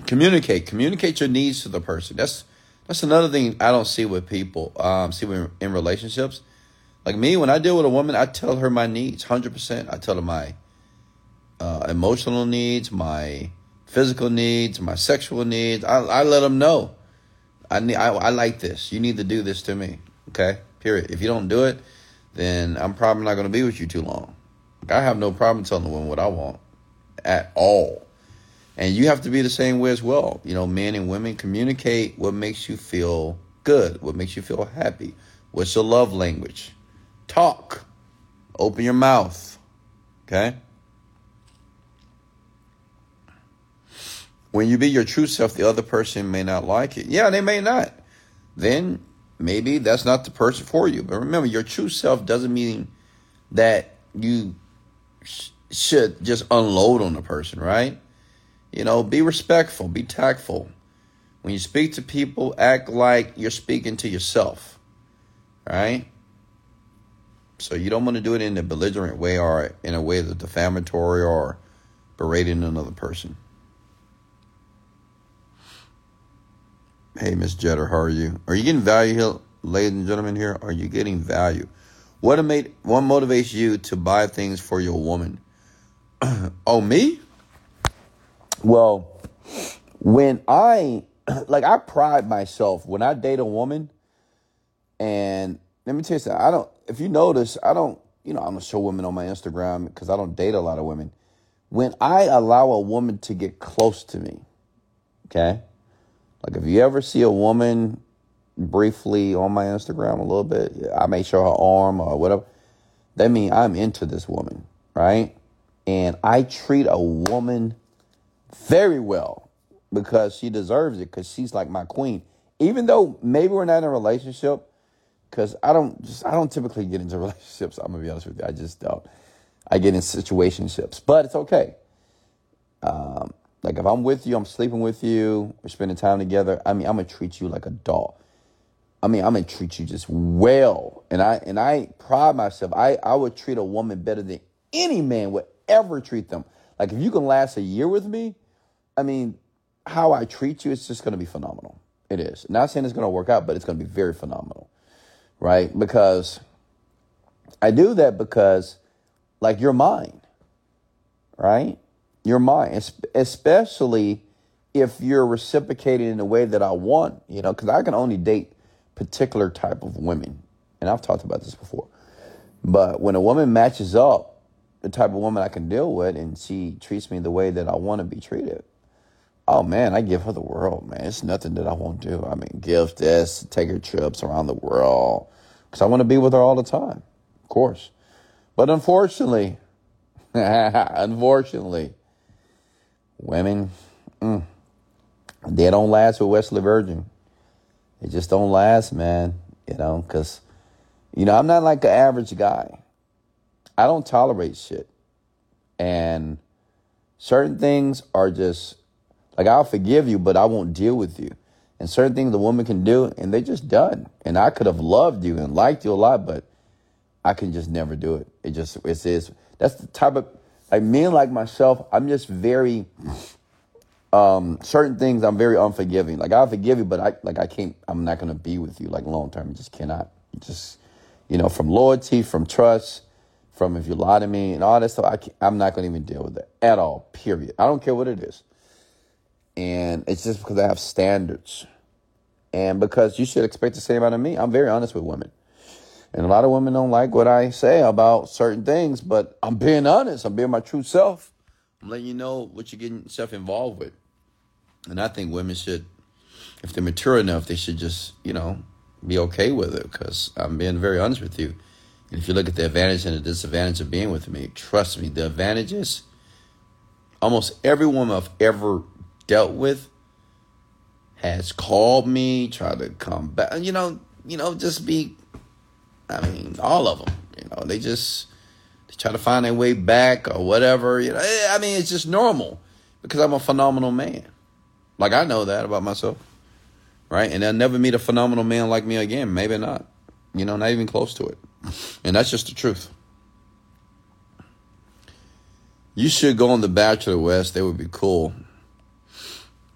communicate. Communicate your needs to the person. That's that's another thing I don't see with people. Um, see in, in relationships. Like me, when I deal with a woman, I tell her my needs, hundred percent. I tell her my uh, emotional needs, my physical needs, my sexual needs. I, I let them know. I need. I, I like this. You need to do this to me. Okay. Period. If you don't do it, then I'm probably not going to be with you too long. I have no problem telling the woman what I want at all. And you have to be the same way as well. You know, men and women communicate what makes you feel good, what makes you feel happy. What's your love language? Talk. Open your mouth. Okay? When you be your true self, the other person may not like it. Yeah, they may not. Then maybe that's not the person for you. But remember, your true self doesn't mean that you sh- should just unload on the person, right? You know, be respectful, be tactful. When you speak to people, act like you're speaking to yourself, right? So you don't want to do it in a belligerent way or in a way that's defamatory or berating another person. Hey, Miss Jetter, how are you? Are you getting value here, ladies and gentlemen? Here, are you getting value? What made what motivates you to buy things for your woman? (clears throat) oh, me? Well, when I (clears throat) like, I pride myself when I date a woman, and let me tell you something. I don't. If you notice, I don't. You know, I'm gonna show women on my Instagram because I don't date a lot of women. When I allow a woman to get close to me, okay like if you ever see a woman briefly on my Instagram a little bit, I may show her arm or whatever. That means I'm into this woman, right? And I treat a woman very well because she deserves it because she's like my queen. Even though maybe we're not in a relationship, because I don't just I don't typically get into (laughs) relationships. I'm gonna be honest with you. I just don't. I get in situationships, but it's okay. Um, like if I'm with you, I'm sleeping with you, we're spending time together. I mean, I'm gonna treat you like a doll. I mean, I'm gonna treat you just well, and I and I pride myself. I I would treat a woman better than any man would ever treat them. Like if you can last a year with me, I mean, how I treat you, it's just gonna be phenomenal. It is. Not saying it's gonna work out, but it's gonna be very phenomenal, right? Because I do that because, like, you're mine, right? You're mine, especially if you're reciprocating in the way that I want, you know, because I can only date particular type of women. And I've talked about this before. But when a woman matches up the type of woman I can deal with and she treats me the way that I want to be treated, oh man, I give her the world, man. It's nothing that I won't do. I mean, give this, take her trips around the world because I want to be with her all the time, of course. But unfortunately, (laughs) unfortunately, Women, mm, they don't last with Wesley Virgin. They just don't last, man. You know, because, you know, I'm not like the average guy. I don't tolerate shit. And certain things are just, like, I'll forgive you, but I won't deal with you. And certain things the woman can do, and they just done. And I could have loved you and liked you a lot, but I can just never do it. It just, it is, that's the type of, like men like myself, I'm just very um certain things I'm very unforgiving. Like I'll forgive you, but I like I can't I'm not gonna be with you like long term. Just cannot. Just you know, from loyalty, from trust, from if you lie to me and all that stuff, I I'm not gonna even deal with it at all. Period. I don't care what it is. And it's just because I have standards. And because you should expect the same out of me. I'm very honest with women. And a lot of women don't like what I say about certain things, but I'm being honest. I'm being my true self. I'm letting you know what you're getting yourself involved with. And I think women should, if they're mature enough, they should just, you know, be okay with it because I'm being very honest with you. And if you look at the advantage and the disadvantage of being with me, trust me, the advantages, almost every woman I've ever dealt with has called me, tried to come back, and you know, you know, just be I mean, all of them. You know, they just they try to find their way back or whatever. You know, eh, I mean, it's just normal because I'm a phenomenal man. Like I know that about myself, right? And I'll never meet a phenomenal man like me again. Maybe not. You know, not even close to it. And that's just the truth. You should go on The Bachelor West. They would be cool.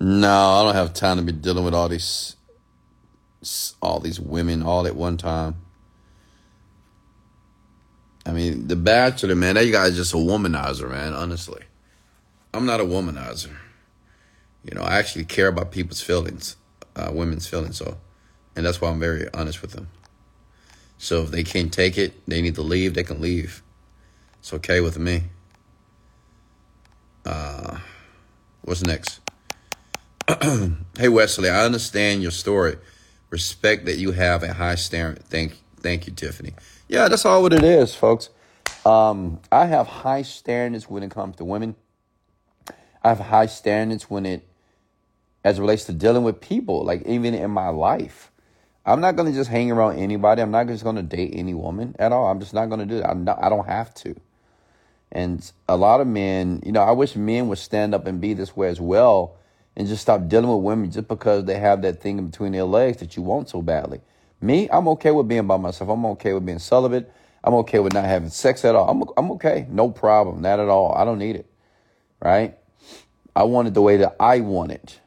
No, I don't have time to be dealing with all these all these women all at one time. I mean, The Bachelor, man, that guy's just a womanizer, man, honestly. I'm not a womanizer. You know, I actually care about people's feelings, uh, women's feelings, so, and that's why I'm very honest with them. So if they can't take it, they need to leave, they can leave. It's okay with me. Uh, what's next? (clears throat) hey Wesley, I understand your story. Respect that you have a high standard. Thank, thank you, Tiffany. Yeah, that's all what it is, folks. Um, I have high standards when it comes to women. I have high standards when it, as it relates to dealing with people, like even in my life. I'm not gonna just hang around anybody. I'm not just gonna date any woman at all. I'm just not gonna do that. I'm not, I don't have to. And a lot of men, you know, I wish men would stand up and be this way as well, and just stop dealing with women just because they have that thing in between their legs that you want so badly. Me, I'm okay with being by myself. I'm okay with being celibate. I'm okay with not having sex at all. I'm I'm okay. No problem. Not at all. I don't need it. Right? I want it the way that I want it.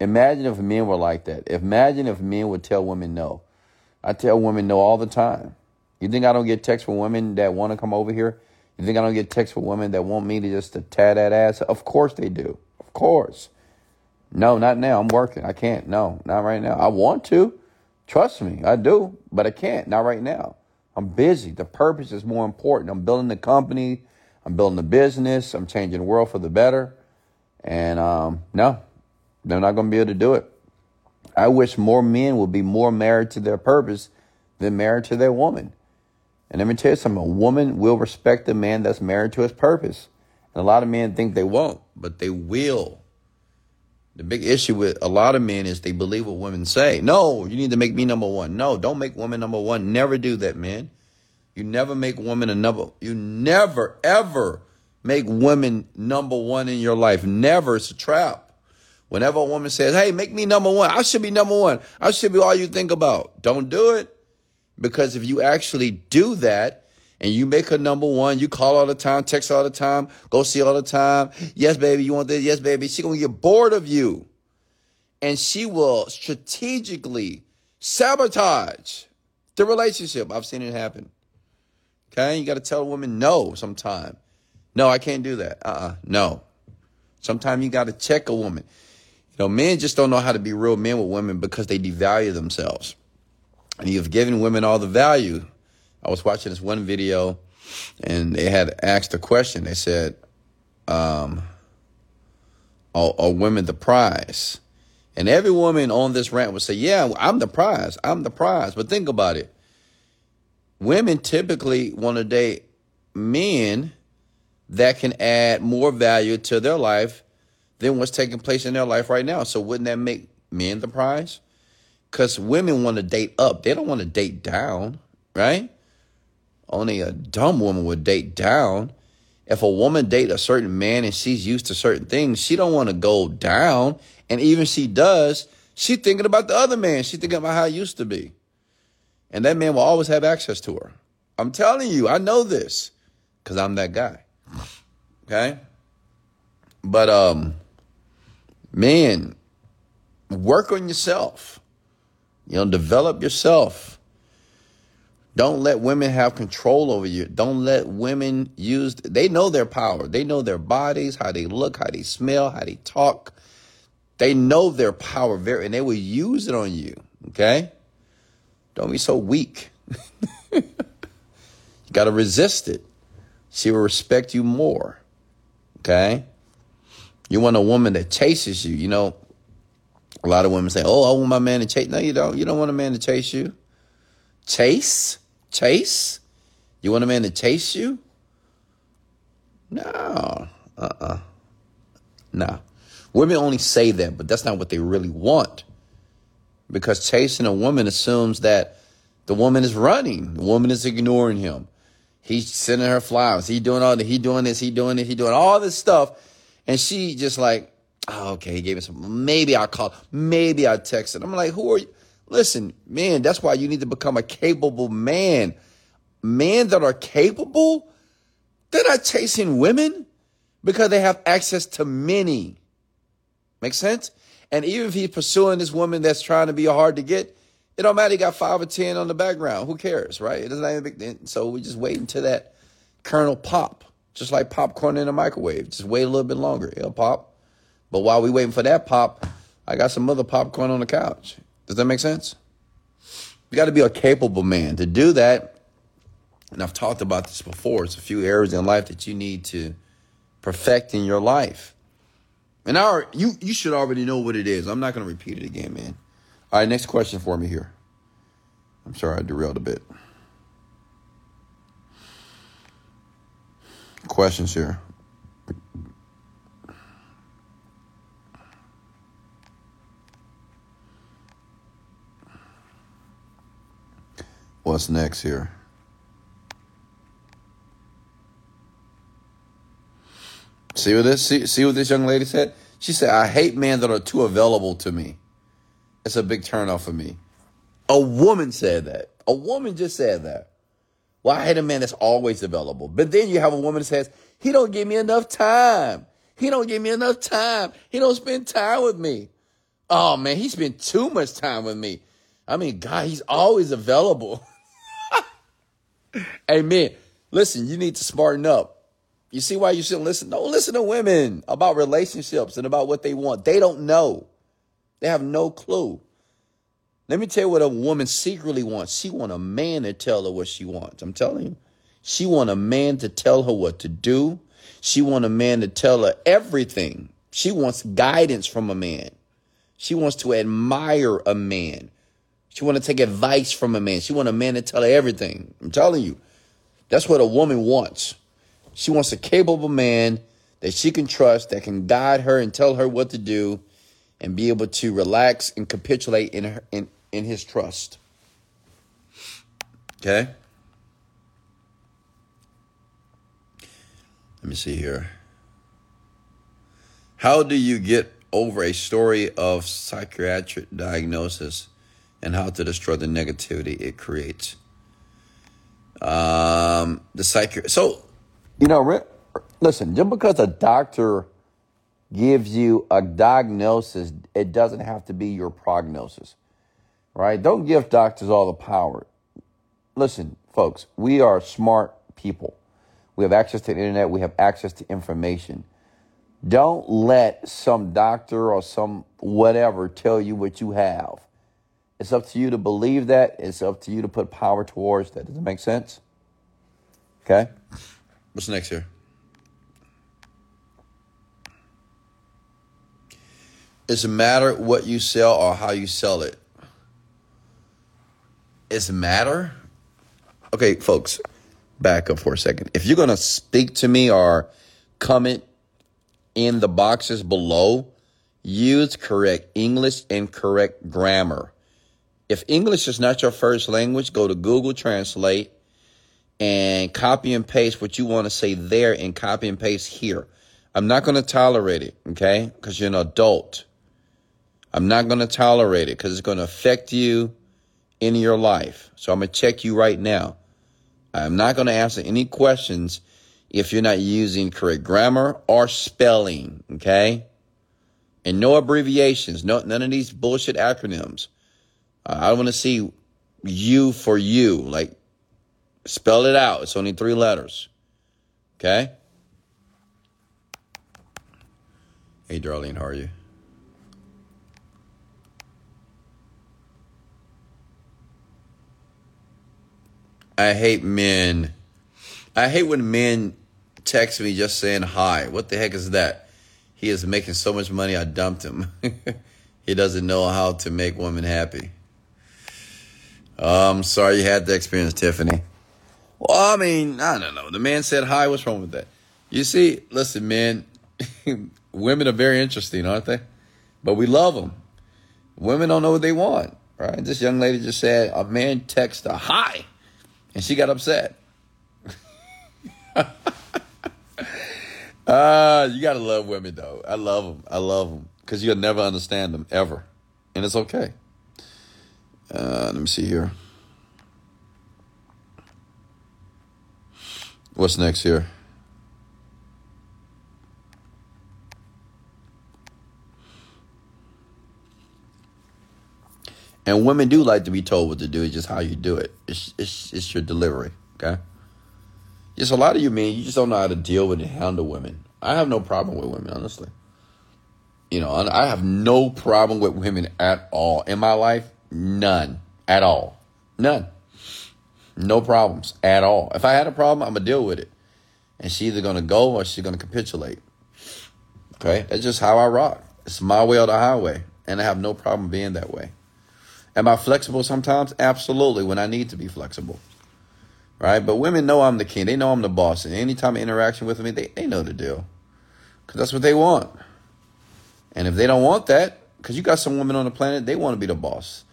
Imagine if men were like that. Imagine if men would tell women no. I tell women no all the time. You think I don't get texts from women that want to come over here? You think I don't get texts from women that want me to just to tat that ass? Of course they do. Of course. No, not now. I'm working. I can't. No, not right now. I want to. Trust me, I do, but I can't. Not right now. I'm busy. The purpose is more important. I'm building the company. I'm building the business. I'm changing the world for the better. And um, no, they're not going to be able to do it. I wish more men would be more married to their purpose than married to their woman. And let me tell you something a woman will respect the man that's married to his purpose. And a lot of men think they won't, but they will. The big issue with a lot of men is they believe what women say. No, you need to make me number one. No, don't make woman number one. Never do that, man. You never make woman a number. You never ever make women number one in your life. Never. It's a trap. Whenever a woman says, "Hey, make me number one," I should be number one. I should be all you think about. Don't do it, because if you actually do that and you make her number one, you call all the time, text all the time, go see all the time. Yes, baby, you want this? Yes, baby. She gonna get bored of you, and she will strategically sabotage the relationship. I've seen it happen. Okay, you got to tell a woman no sometime. No, I can't do that. Uh uh No. Sometimes you got to check a woman. You know, men just don't know how to be real men with women because they devalue themselves. And you've given women all the value. I was watching this one video and they had asked a question. They said, um, are, are women the prize? And every woman on this rant would say, Yeah, I'm the prize. I'm the prize. But think about it. Women typically want to date men that can add more value to their life than what's taking place in their life right now. So wouldn't that make men the prize? Because women want to date up. They don't want to date down, right? Only a dumb woman would date down. If a woman date a certain man and she's used to certain things, she don't want to go down. And even she does, she's thinking about the other man. She's thinking about how it used to be. And that man will always have access to her. I'm telling you, I know this because I'm that guy. Okay? But um man, work on yourself. You know, develop yourself. Don't let women have control over you. Don't let women use they know their power. They know their bodies, how they look, how they smell, how they talk. They know their power very and they will use it on you. Okay? Don't be so weak. (laughs) you got to resist it. She will respect you more. Okay? You want a woman that chases you. You know, a lot of women say, Oh, I want my man to chase. No, you don't. You don't want a man to chase you. Chase? Chase? You want a man to chase you? No. Uh uh-uh. uh. No. Women only say that, but that's not what they really want because chasing a woman assumes that the woman is running, the woman is ignoring him. He's sending her flowers. He doing all the, he doing this, he doing this, he doing all this stuff. And she just like, oh, okay, he gave me some, maybe I'll call, maybe I'll text it. I'm like, who are you? Listen, man, that's why you need to become a capable man. Men that are capable, they're not chasing women because they have access to many. Make sense? And even if he's pursuing this woman that's trying to be hard to get, it don't matter. He got five or ten on the background. Who cares, right? It doesn't a big thing. So we just wait until that kernel pop, just like popcorn in a microwave. Just wait a little bit longer. It'll pop. But while we waiting for that pop, I got some other popcorn on the couch. Does that make sense? You got to be a capable man to do that. And I've talked about this before. It's a few areas in life that you need to perfect in your life. And our you you should already know what it is. I'm not going to repeat it again, man. All right, next question for me here. I'm sorry I derailed a bit. Questions here. What's next here? See what this see, see what this young lady said? She said, I hate men that are too available to me. It's a big turnoff for me. A woman said that. A woman just said that. Well, I hate a man that's always available. But then you have a woman that says, he don't give me enough time. He don't give me enough time. He don't spend time with me. Oh man, he spent too much time with me. I mean, God, he's always available. (laughs) Amen. Listen, you need to smarten up. You see why you shouldn't listen? Don't listen to women about relationships and about what they want. They don't know. They have no clue. Let me tell you what a woman secretly wants. She want a man to tell her what she wants. I'm telling you. She want a man to tell her what to do. She want a man to tell her everything. She wants guidance from a man. She wants to admire a man. She want to take advice from a man. She want a man to tell her everything. I'm telling you. That's what a woman wants. She wants a capable man that she can trust, that can guide her and tell her what to do. and be able to relax and capitulate in her, in in his trust. Okay? Let me see here. How do you get over a story of psychiatric diagnosis and how to destroy the negativity it creates? Um, the psych. So, you know, listen. Just because a doctor gives you a diagnosis, it doesn't have to be your prognosis, right? Don't give doctors all the power. Listen, folks, we are smart people. We have access to the internet. We have access to information. Don't let some doctor or some whatever tell you what you have. It's up to you to believe that. It's up to you to put power towards that. Does it make sense? Okay. What's next here? It's a matter what you sell or how you sell it. It's a matter. Okay, folks, back up for a second. If you're gonna speak to me or comment in the boxes below, use correct English and correct grammar. If English is not your first language, go to Google Translate and copy and paste what you want to say there and copy and paste here. I'm not going to tolerate it, okay? Because you're an adult. I'm not going to tolerate it because it's going to affect you in your life. So I'm going to check you right now. I'm not going to answer any questions if you're not using correct grammar or spelling, okay? And no abbreviations, no, none of these bullshit acronyms. Uh, I want to see you for you. Like, spell it out. It's only three letters, okay? Hey, Darlene, how are you? I hate men I hate when men text me just saying hi. What the heck is that? He is making so much money, I dumped him. (laughs) he doesn't know how to make women happy. I'm sorry you had the experience, Tiffany. Well, I mean, I don't know. The man said hi. What's wrong with that? You see, listen, men, (laughs) women are very interesting, aren't they? But we love them. Women don't know what they want, right? This young lady just said a man texted a hi, and she got upset. Uh, (laughs) you gotta love women though. I love them. I love them because you'll never understand them ever, and it's okay. Uh, let me see here. What's next here? And women do like to be told what to do. It's just how you do it. It's it's, it's your delivery. Okay. Just a lot of you men, you just don't know how to deal with and handle women. I have no problem with women, honestly. You know, I have no problem with women at all. In my life, none at all. None. No problems at all. If I had a problem, I'm going to deal with it. And she's either going to go or she's going to capitulate. Okay? That's just how I rock. It's my way or the highway. And I have no problem being that way. Am I flexible sometimes? Absolutely, when I need to be flexible right? But women know I'm the king. They know I'm the boss. And anytime interaction with me, they, they know the deal. Because that's what they want. And if they don't want that, because you got some women on the planet, they want to be the boss.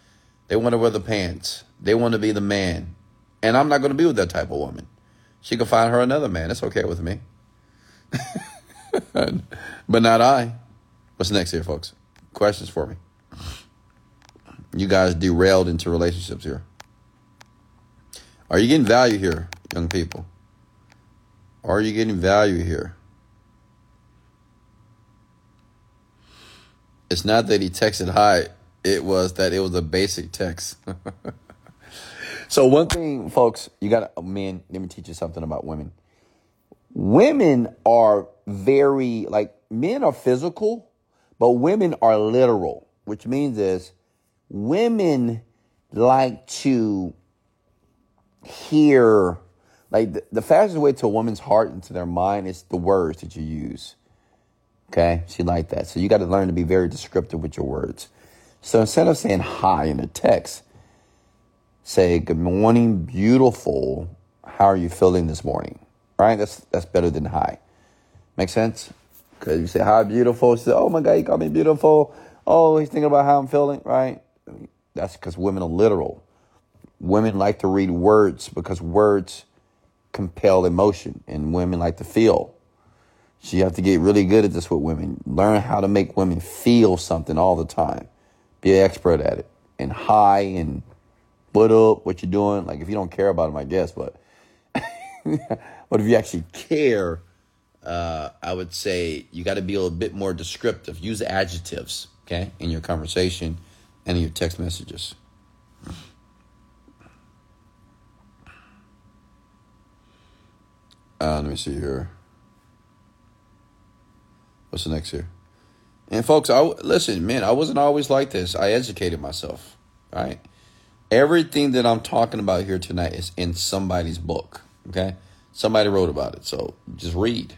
They want to wear the pants. They want to be the man. And I'm not going to be with that type of woman. She can find her another man. It's okay with me. (laughs) but not I. What's next here, folks? Questions for me. You guys derailed into relationships here. Are you getting value here, young people? Are you getting value here? It's not that he texted hi, it was that it was a basic text. (laughs) so, one thing, folks, you got to, oh, man, let me teach you something about women. Women are very, like, men are physical, but women are literal, which means is women like to hear like the, the fastest way to a woman's heart and to their mind is the words that you use. Okay, she like that. So you got to learn to be very descriptive with your words. So instead of saying hi in a text, say good morning, beautiful. How are you feeling this morning? Right? That's that's better than hi. Make sense? Because you say hi, beautiful. She says, oh my God, you call me beautiful. oh, he's thinking about how I'm feeling, right? That's because women are literal. Women like to read words because words compel emotion, and women like to feel. So you have to get really good at this with women. Learn how to make women feel something all the time. An expert at it. And high and what up, what you doing. Like if you don't care about them, I guess, but (laughs) but if you actually care, uh, I would say you got to be a little bit more descriptive. Use adjectives, okay, in your conversation and in your text messages. Uh, let me see here. What's the next here? And folks, I listen, man. I wasn't always like this. I educated myself. Right. Everything that I'm talking about here tonight is in somebody's book. Okay, somebody wrote about it. So just read.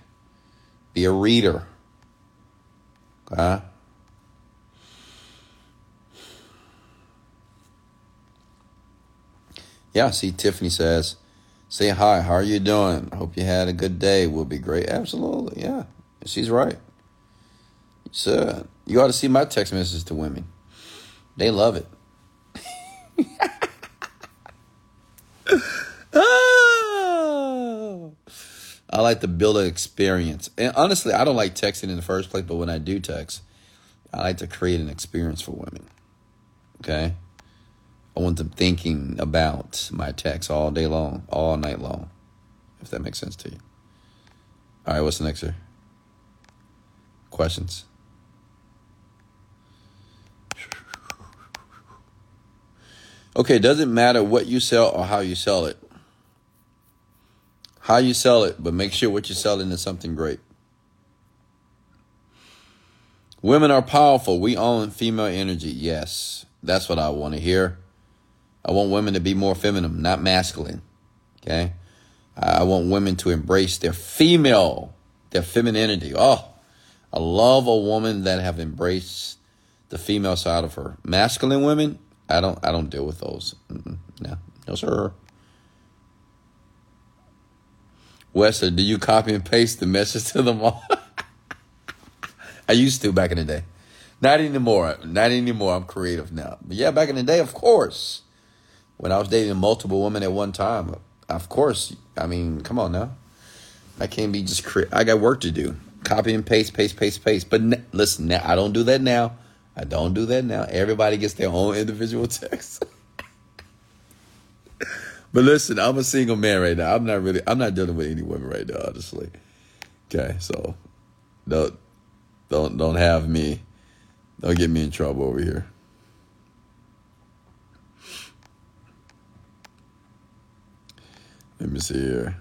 Be a reader. Okay. Yeah. See, Tiffany says, "Say hi. How are you doing? Hope you had a good day. Will be great. Absolutely. Yeah. She's right." So uh, you ought to see my text messages to women. They love it. (laughs) I like to build an experience. And honestly, I don't like texting in the first place, but when I do text, I like to create an experience for women. Okay? I want them thinking about my text all day long, all night long, if that makes sense to you. All right, what's the next here? Questions? Okay, doesn't matter what you sell or how you sell it. How you sell it, but make sure what you're selling is something great. Women are powerful. We own female energy. Yes, that's what I want to hear. I want women to be more feminine, not masculine. Okay? I want women to embrace their female, their femininity. Oh, I love a woman that have embraced the female side of her. Masculine women, I don't I don't deal with those. No, no sir. Wesley, do you copy and paste the message to them all? (laughs) I used to back in the day. Not anymore. Not anymore. I'm creative now. But yeah, back in the day, of course. When I was dating multiple women at one time, of course. I mean, come on now. I can't be just cre- I got work to do. Copy and paste, paste, paste, paste. But n- listen, now I don't do that now. I don't do that now. Everybody gets their own individual (laughs) text. but listen, I'm a single man right now. I'm not really I'm not dealing with any women right now, honestly. Okay, so don't don't don't have me don't get me in trouble over here. Let me see here.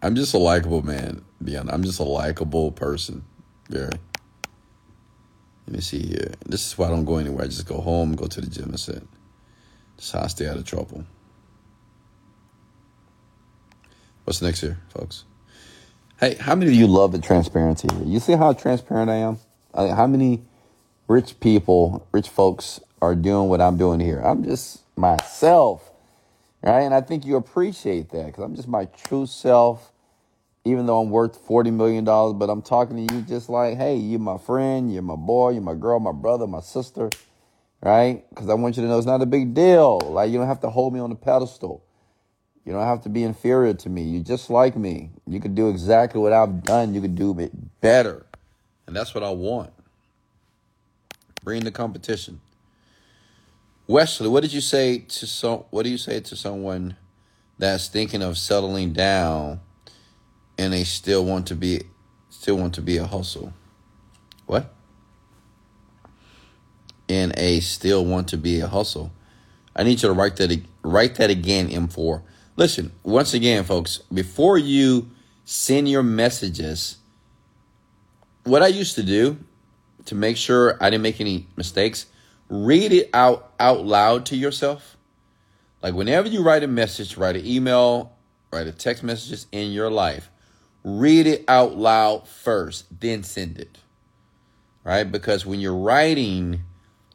I'm just a likable man. Beyond, I'm just a likable person. Very. Let me see here. This is why I don't go anywhere. I just go home, go to the gym, and sit. Just how I stay out of trouble. What's next here, folks? Hey, how many of you love the transparency here? You see how transparent I am? how many rich people, rich folks are doing what I'm doing here? I'm just myself, right? And I think you appreciate that because I'm just my true self even though I'm worth $40 million, but I'm talking to you just like, hey, you're my friend, you're my boy, you're my girl, my brother, my sister, right? Because I want you to know it's not a big deal. Like, you don't have to hold me on a pedestal. You don't have to be inferior to me. You're just like me. You could do exactly what I've done. You could do it better. And that's what I want. Bring the competition. Wesley, what did you say to some what do you say to someone that's thinking of settling down and they still want to be still want to be a hustle. What? And a still want to be a hustle. I need you to write that write that again, M4. Listen, once again, folks, before you send your messages, what I used to do to make sure I didn't make any mistakes, read it out out loud to yourself. Like whenever you write a message, write an email, write a text messages in your life, read it out loud first, then send it. Right? Because when you're writing,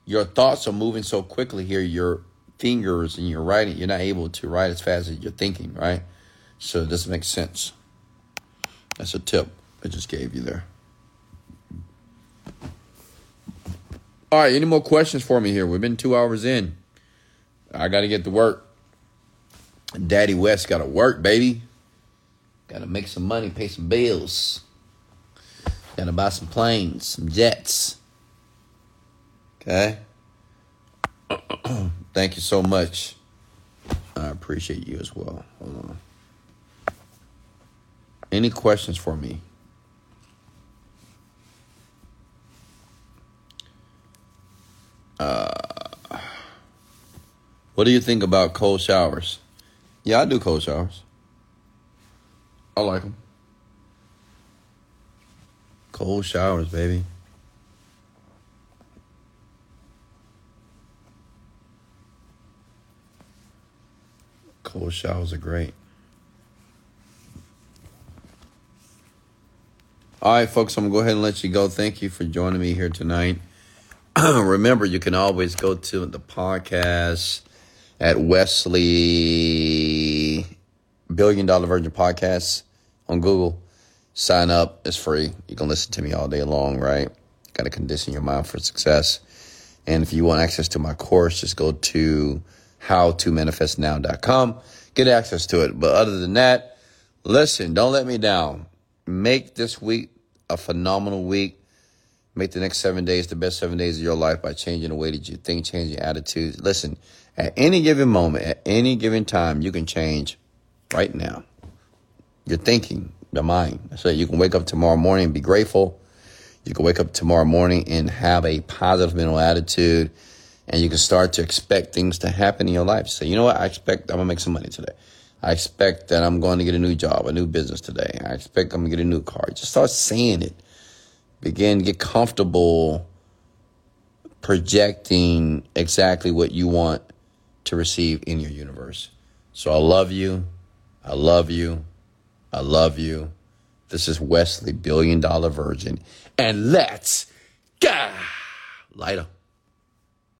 your thoughts are moving so quickly here, your fingers and you're writing, you're not able to write as fast as you're thinking, right? So this makes sense. That's a tip. I just gave you there. All right, any more questions for me here? We've been two hours in. I got to get to work. Daddy West got to work, baby. Got to make some money, pay some bills. Got to buy some planes, some jets. Okay? (clears throat) Thank you so much. I appreciate you as well. Hold on. Any questions for me? Uh, what do you think about cold showers? Yeah, I do cold showers. I like them. Cold showers, baby. Cold showers are great. All right, folks, I'm going to go ahead and let you go. Thank you for joining me here tonight. (clears throat) Remember, you can always go to the podcast at Wesley Billion Dollar Virgin Podcast on Google. Sign up. It's free. You can listen to me all day long, right? Got to condition your mind for success. And if you want access to my course, just go to howtomanifestnow.com. Get access to it. But other than that, listen, don't let me down. Make this week a phenomenal week. Make the next seven days the best seven days of your life by changing the way that you think, changing your attitudes. Listen, at any given moment, at any given time, you can change right now. Your thinking, the mind. So you can wake up tomorrow morning and be grateful. You can wake up tomorrow morning and have a positive mental attitude and you can start to expect things to happen in your life. Say, you know what? I expect I'm gonna make some money today. I expect that I'm going to get a new job, a new business today. I expect I'm gonna get a new car. Just start saying it. Begin to get comfortable projecting exactly what you want to receive in your universe. So I love you. I love you. I love you. This is Wesley, Billion Dollar Virgin. And let's go. Lighter.